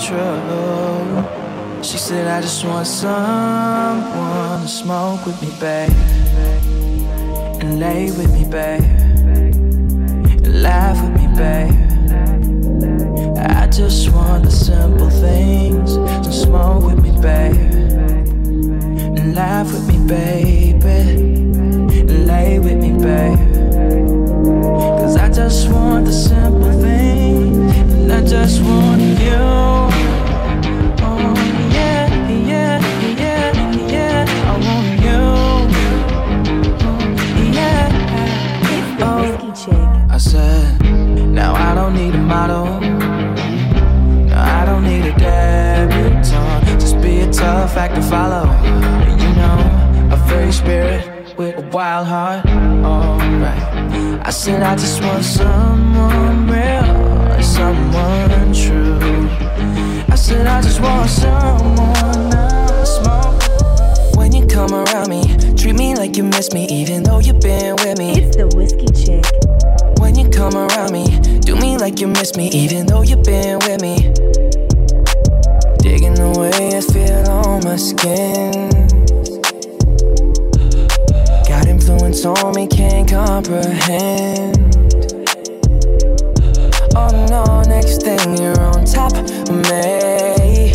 True. She said, I just want someone to smoke with me, babe. And lay with me, babe. And laugh with me, babe. I just want the simple things. So smoke with me, babe. And laugh with me, baby. And lay with me, babe. Cause I just want the simple things. And I just want you. Tough to follow. You know, a free spirit with a wild heart. Alright. I said, I just want someone real, someone true. I said, I just want someone to smoke. When you come around me, treat me like you miss me, even though you've been with me. It's the whiskey chick. When you come around me, do me like you miss me, even though you've been with me. The way I feel on my skin. Got influence on me, can't comprehend. Oh no, next thing you're on top of me.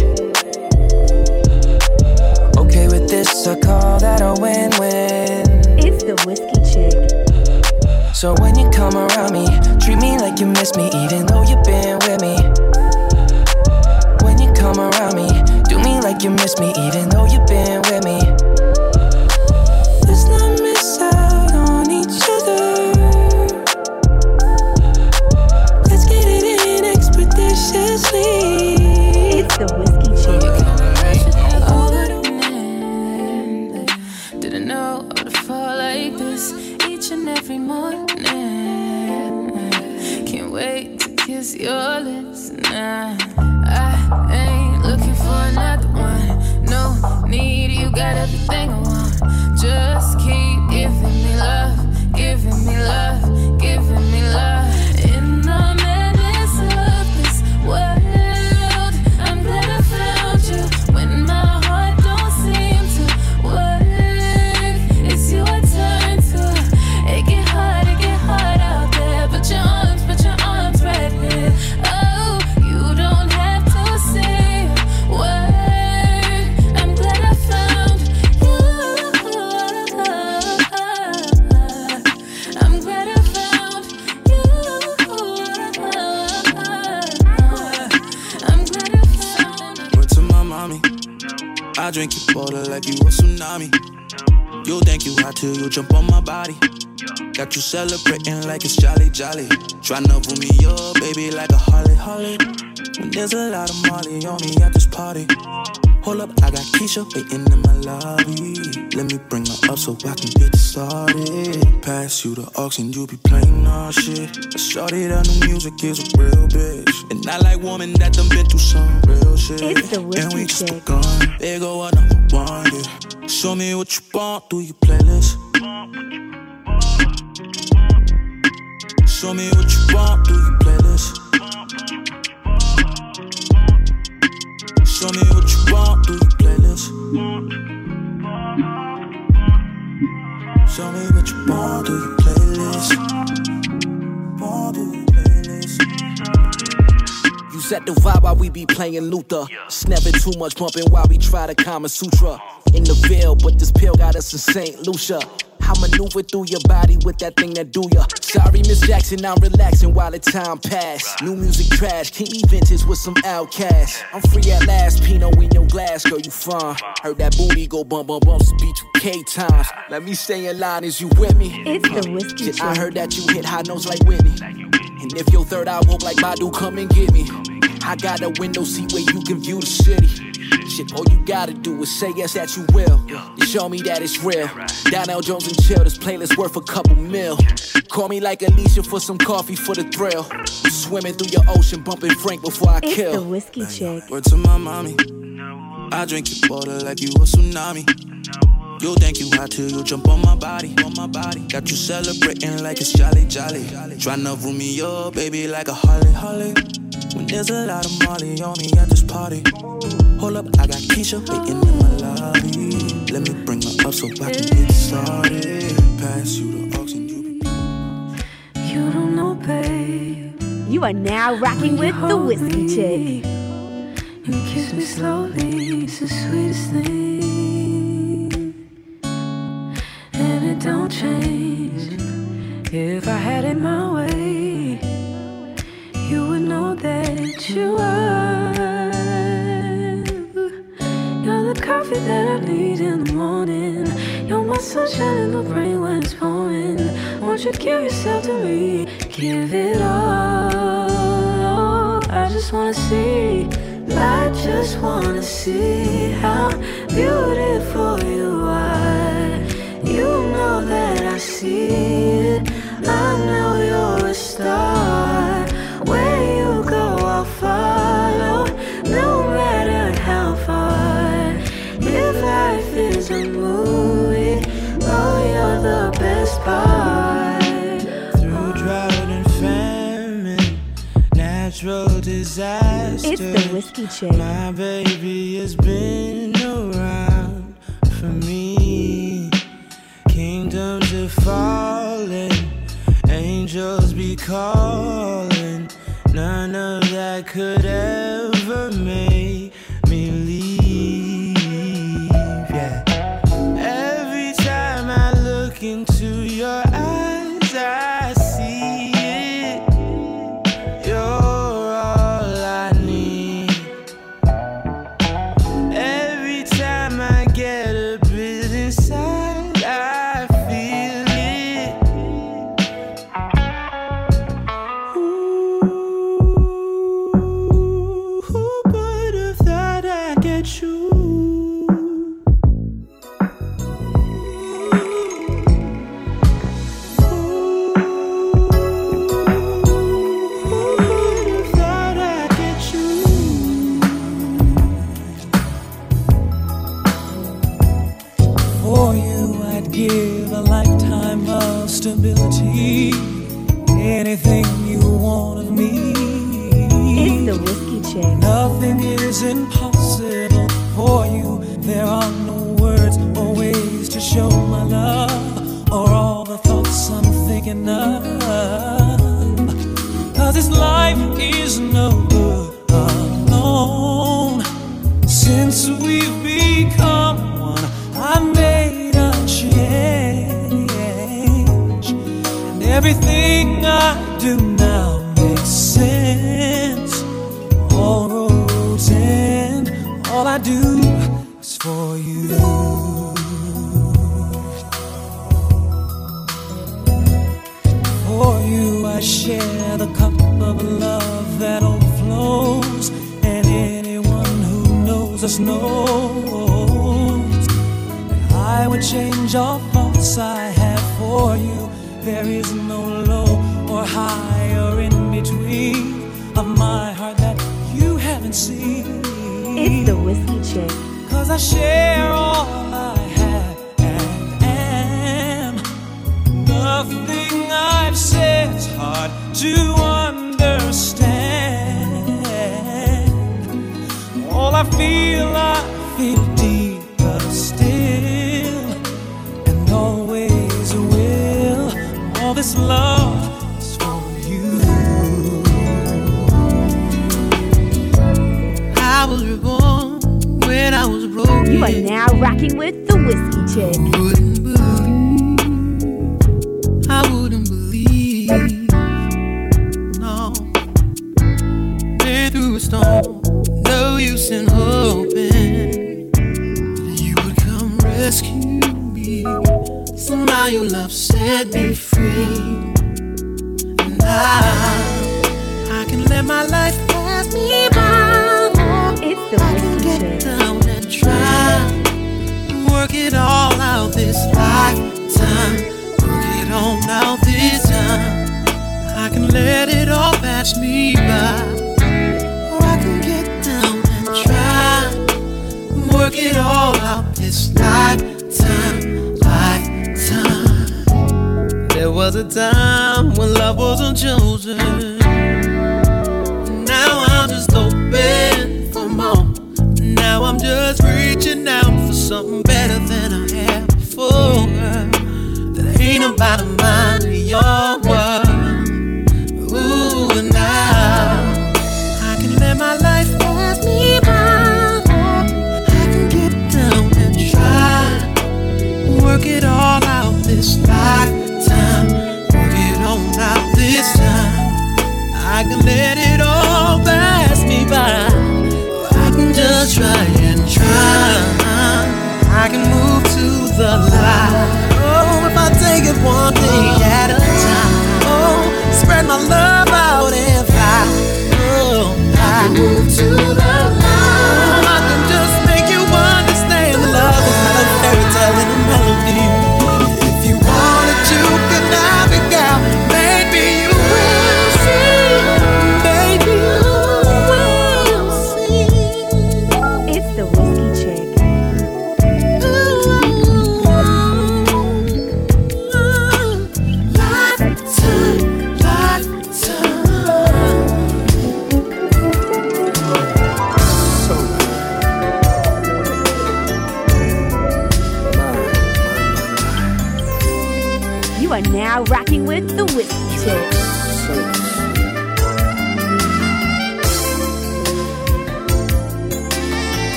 Okay, with this, I call that a win win. It's the whiskey chick. So when you come around me, treat me like you miss me, even though you've been with me. You miss me, even though you've been with me. Till you jump on my body. Got you celebrating like it's jolly jolly. Tryna pull me up, baby, like a Harley Harley. When there's a lot of Molly on me at this party. Hold up, I got Keisha waiting in my lobby. Let me bring her up so I can get this started. Pass you the and you be playing all shit. I shorty that new music is a real bitch. And I like woman that done been through some real shit. It's the and we just begun. They go a one, yeah. Show me what you want through your playlist. Show me what you want through your playlist. Show me set the vibe while we be playing Luther. Never too much bumping while we try the Kama Sutra. In the Ville, but this pill got us in St. Lucia. I maneuver through your body with that thing that do ya. Sorry, Miss Jackson, I'm relaxing while the time pass. New music trash, keep me vintage with some outcasts. I'm free at last, Pinot in your glass, girl, you fine. Heard that booty go bum bum bum, beat you K times. Let me stay in line, is you with me? It's the whiskey Shit, I heard that you hit high notes like Whitney. And if your third eye woke like Badu, come and get me. I got a window seat where you can view the city. Shit, all you gotta do is say yes that you will. You show me that it's real. Donell Jones and chill, this playlist worth a couple mil. Call me like Alicia for some coffee for the thrill. Swimming through your ocean, bumping Frank before I It's kill. the whiskey chick. Word to my mommy. I drink your water like you a tsunami. You think you hot till you jump on my body, on my body. Got you celebrating like it's jolly, jolly. Tryna rule me up, baby, like a Harley, Harley. When there's a lot of Molly on me at this party. Hold up, I got Keisha waiting in my lobby. Let me bring her up so I can get started. Pass you the oxygen. You don't know, babe. You are now rocking with the whiskey chick. You kiss me slowly, it's the sweetest thing. Don't change. If I had it my way, you would know that you are. You're the coffee that I need in the morning. You're my sunshine in the rain when it's pouring. Won't you give yourself to me? Give it all. I just wanna see. I just wanna see how beautiful you are. You know that I see it. I know you're a star. Where you go, I'll follow. No matter how far. If life is a movie, oh, you're the best part. Through drought and famine, natural disaster. It's the whiskey chick. My baby has been around for me. Falling, angels be calling. None of that could ever make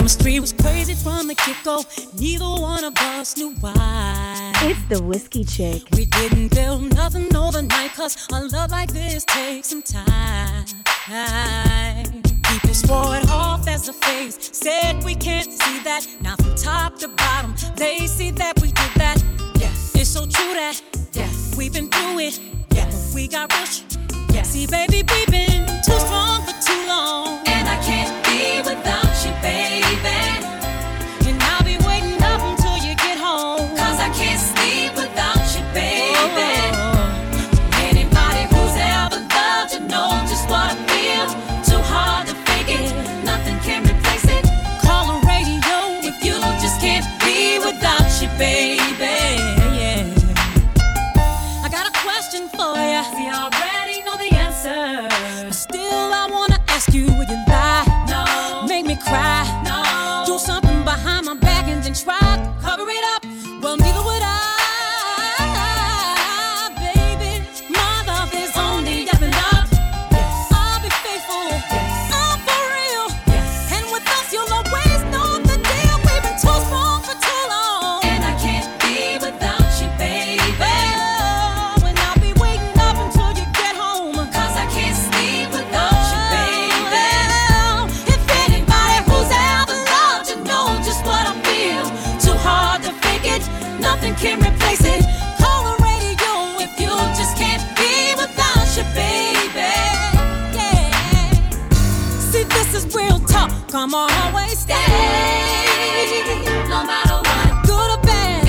chemistry was crazy from the get go. Neither one of us knew why. It's the Whiskey Chick. We didn't build nothing overnight, cause a love like this takes some time. People swore it off as a phase, said we can't see that. Now from top to bottom, they see that we did that. Yes, it's so true that yes, we've been through it. Yes, but we got rushed Yes. See, baby, we've been too strong for too long. And I can't be without you, baby. You, would you lie? No. Make me cry? Talk. I'ma always stay. No matter what, Good or bad,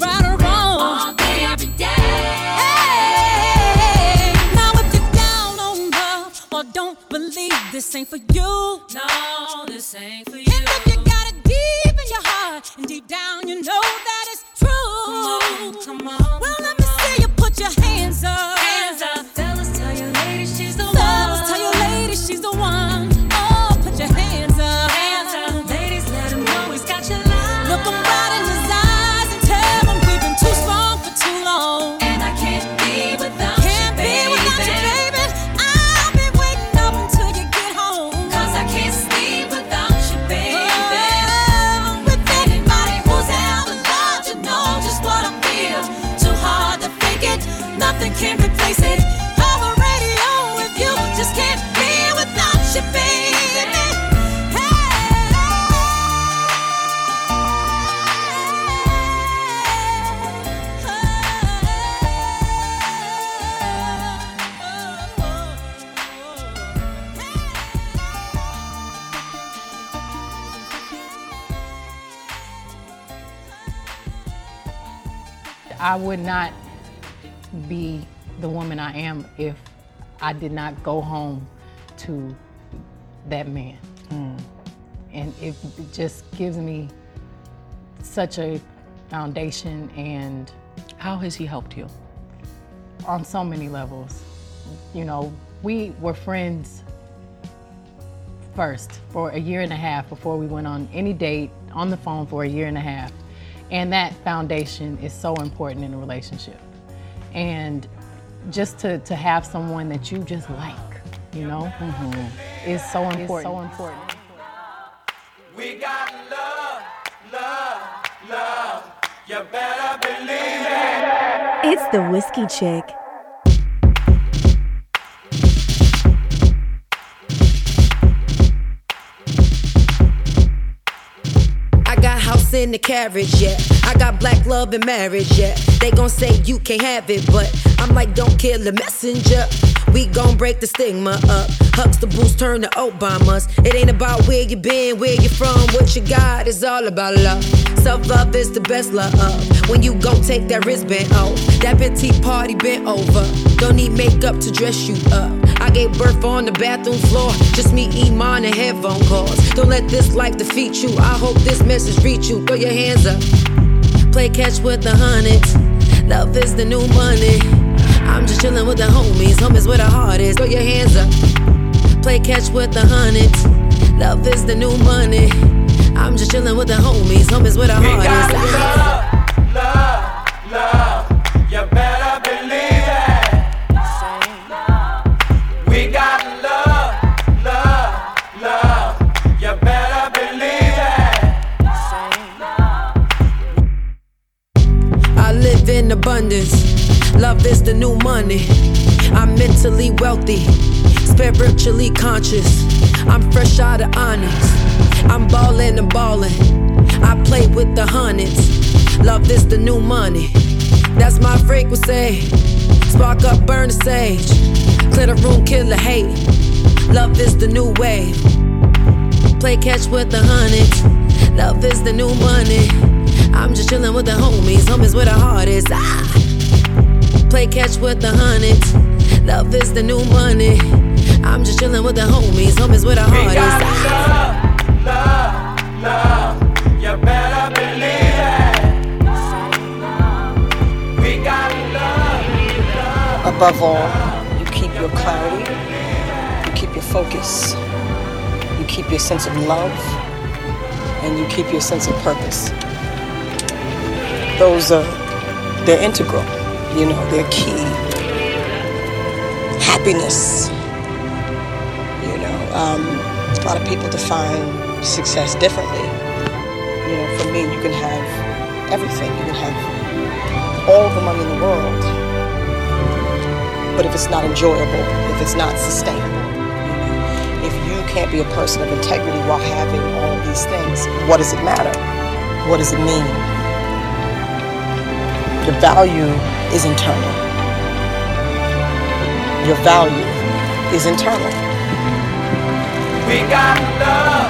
right or wrong. all day, every day. Now if you're down on love or don't believe this ain't for you, No, this ain't for you. I would not be the woman I am if I did not go home to that man. Hmm. And it just gives me such a foundation and How has he helped you? on so many levels. You know, we were friends first for a year and a half before we went on any date on the phone for a year and a half. And that foundation is so important in a relationship. And just to, to have someone that you just like, you know, mm-hmm. is so important. so important. We got love, love, love. You better believe it. It's the Whiskey Chick. In the carriage, yeah. I got black love and marriage, yeah. They gon' say you can't have it, but I'm like, don't kill the messenger. We gon' break the stigma up. Huxtables turn to Obamas. It ain't about where you been, where you from, what you got. It's all about love. Self love is the best love. When you gon' take that wristband off, that petite party bent over. Don't need makeup to dress you up. I gave birth on the bathroom floor. Just me, Iman, and headphone calls. Don't let this life defeat you. I hope this message reach you. Throw your hands up. Play catch with the hundreds. Love is the new money. I'm just chillin' with the homies. Homies where the heart is. Throw your hands up. Play catch with the hundreds. Love is the new money. I'm just chillin' with the homies. Homies where the heart is. love, love, love. In abundance. Love is the new money. I'm mentally wealthy, spiritually conscious. I'm fresh out of onyx. I'm ballin' and ballin'. I play with the hundreds. Love is the new money. That's my frequency. Spark up, burn the sage. Clear the room, kill the hate. Love is the new way. Play catch with the hundreds. Love is the new money. I'm just chilling with the homies. Homies where the heart is. Ah. Play catch with the hundreds. Love is the new money. I'm just chilling with the homies. Homies where the heart is. Ah. love, love, love. you better believe it. We got love. Above all, you keep your clarity, you keep your focus, you keep your sense of love, and you keep your sense of purpose. Those are, they're integral, you know, they're key. Happiness, you know, um, a lot of people define success differently. You know, for me, you can have everything, you can have all the money in the world, but if it's not enjoyable, if it's not sustainable, if you can't be a person of integrity while having all these things, what does it matter? What does it mean? The value is internal. Your value is internal. We got love,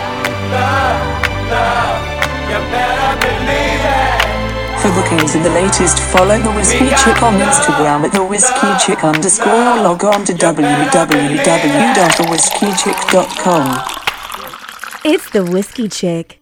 love, love. You better believe it. For bookings and the latest, follow the Whiskey Chick on Instagram at the Whiskey Chick underscore or log on to www.thewhiskeychick.com. It's the Whiskey Chick.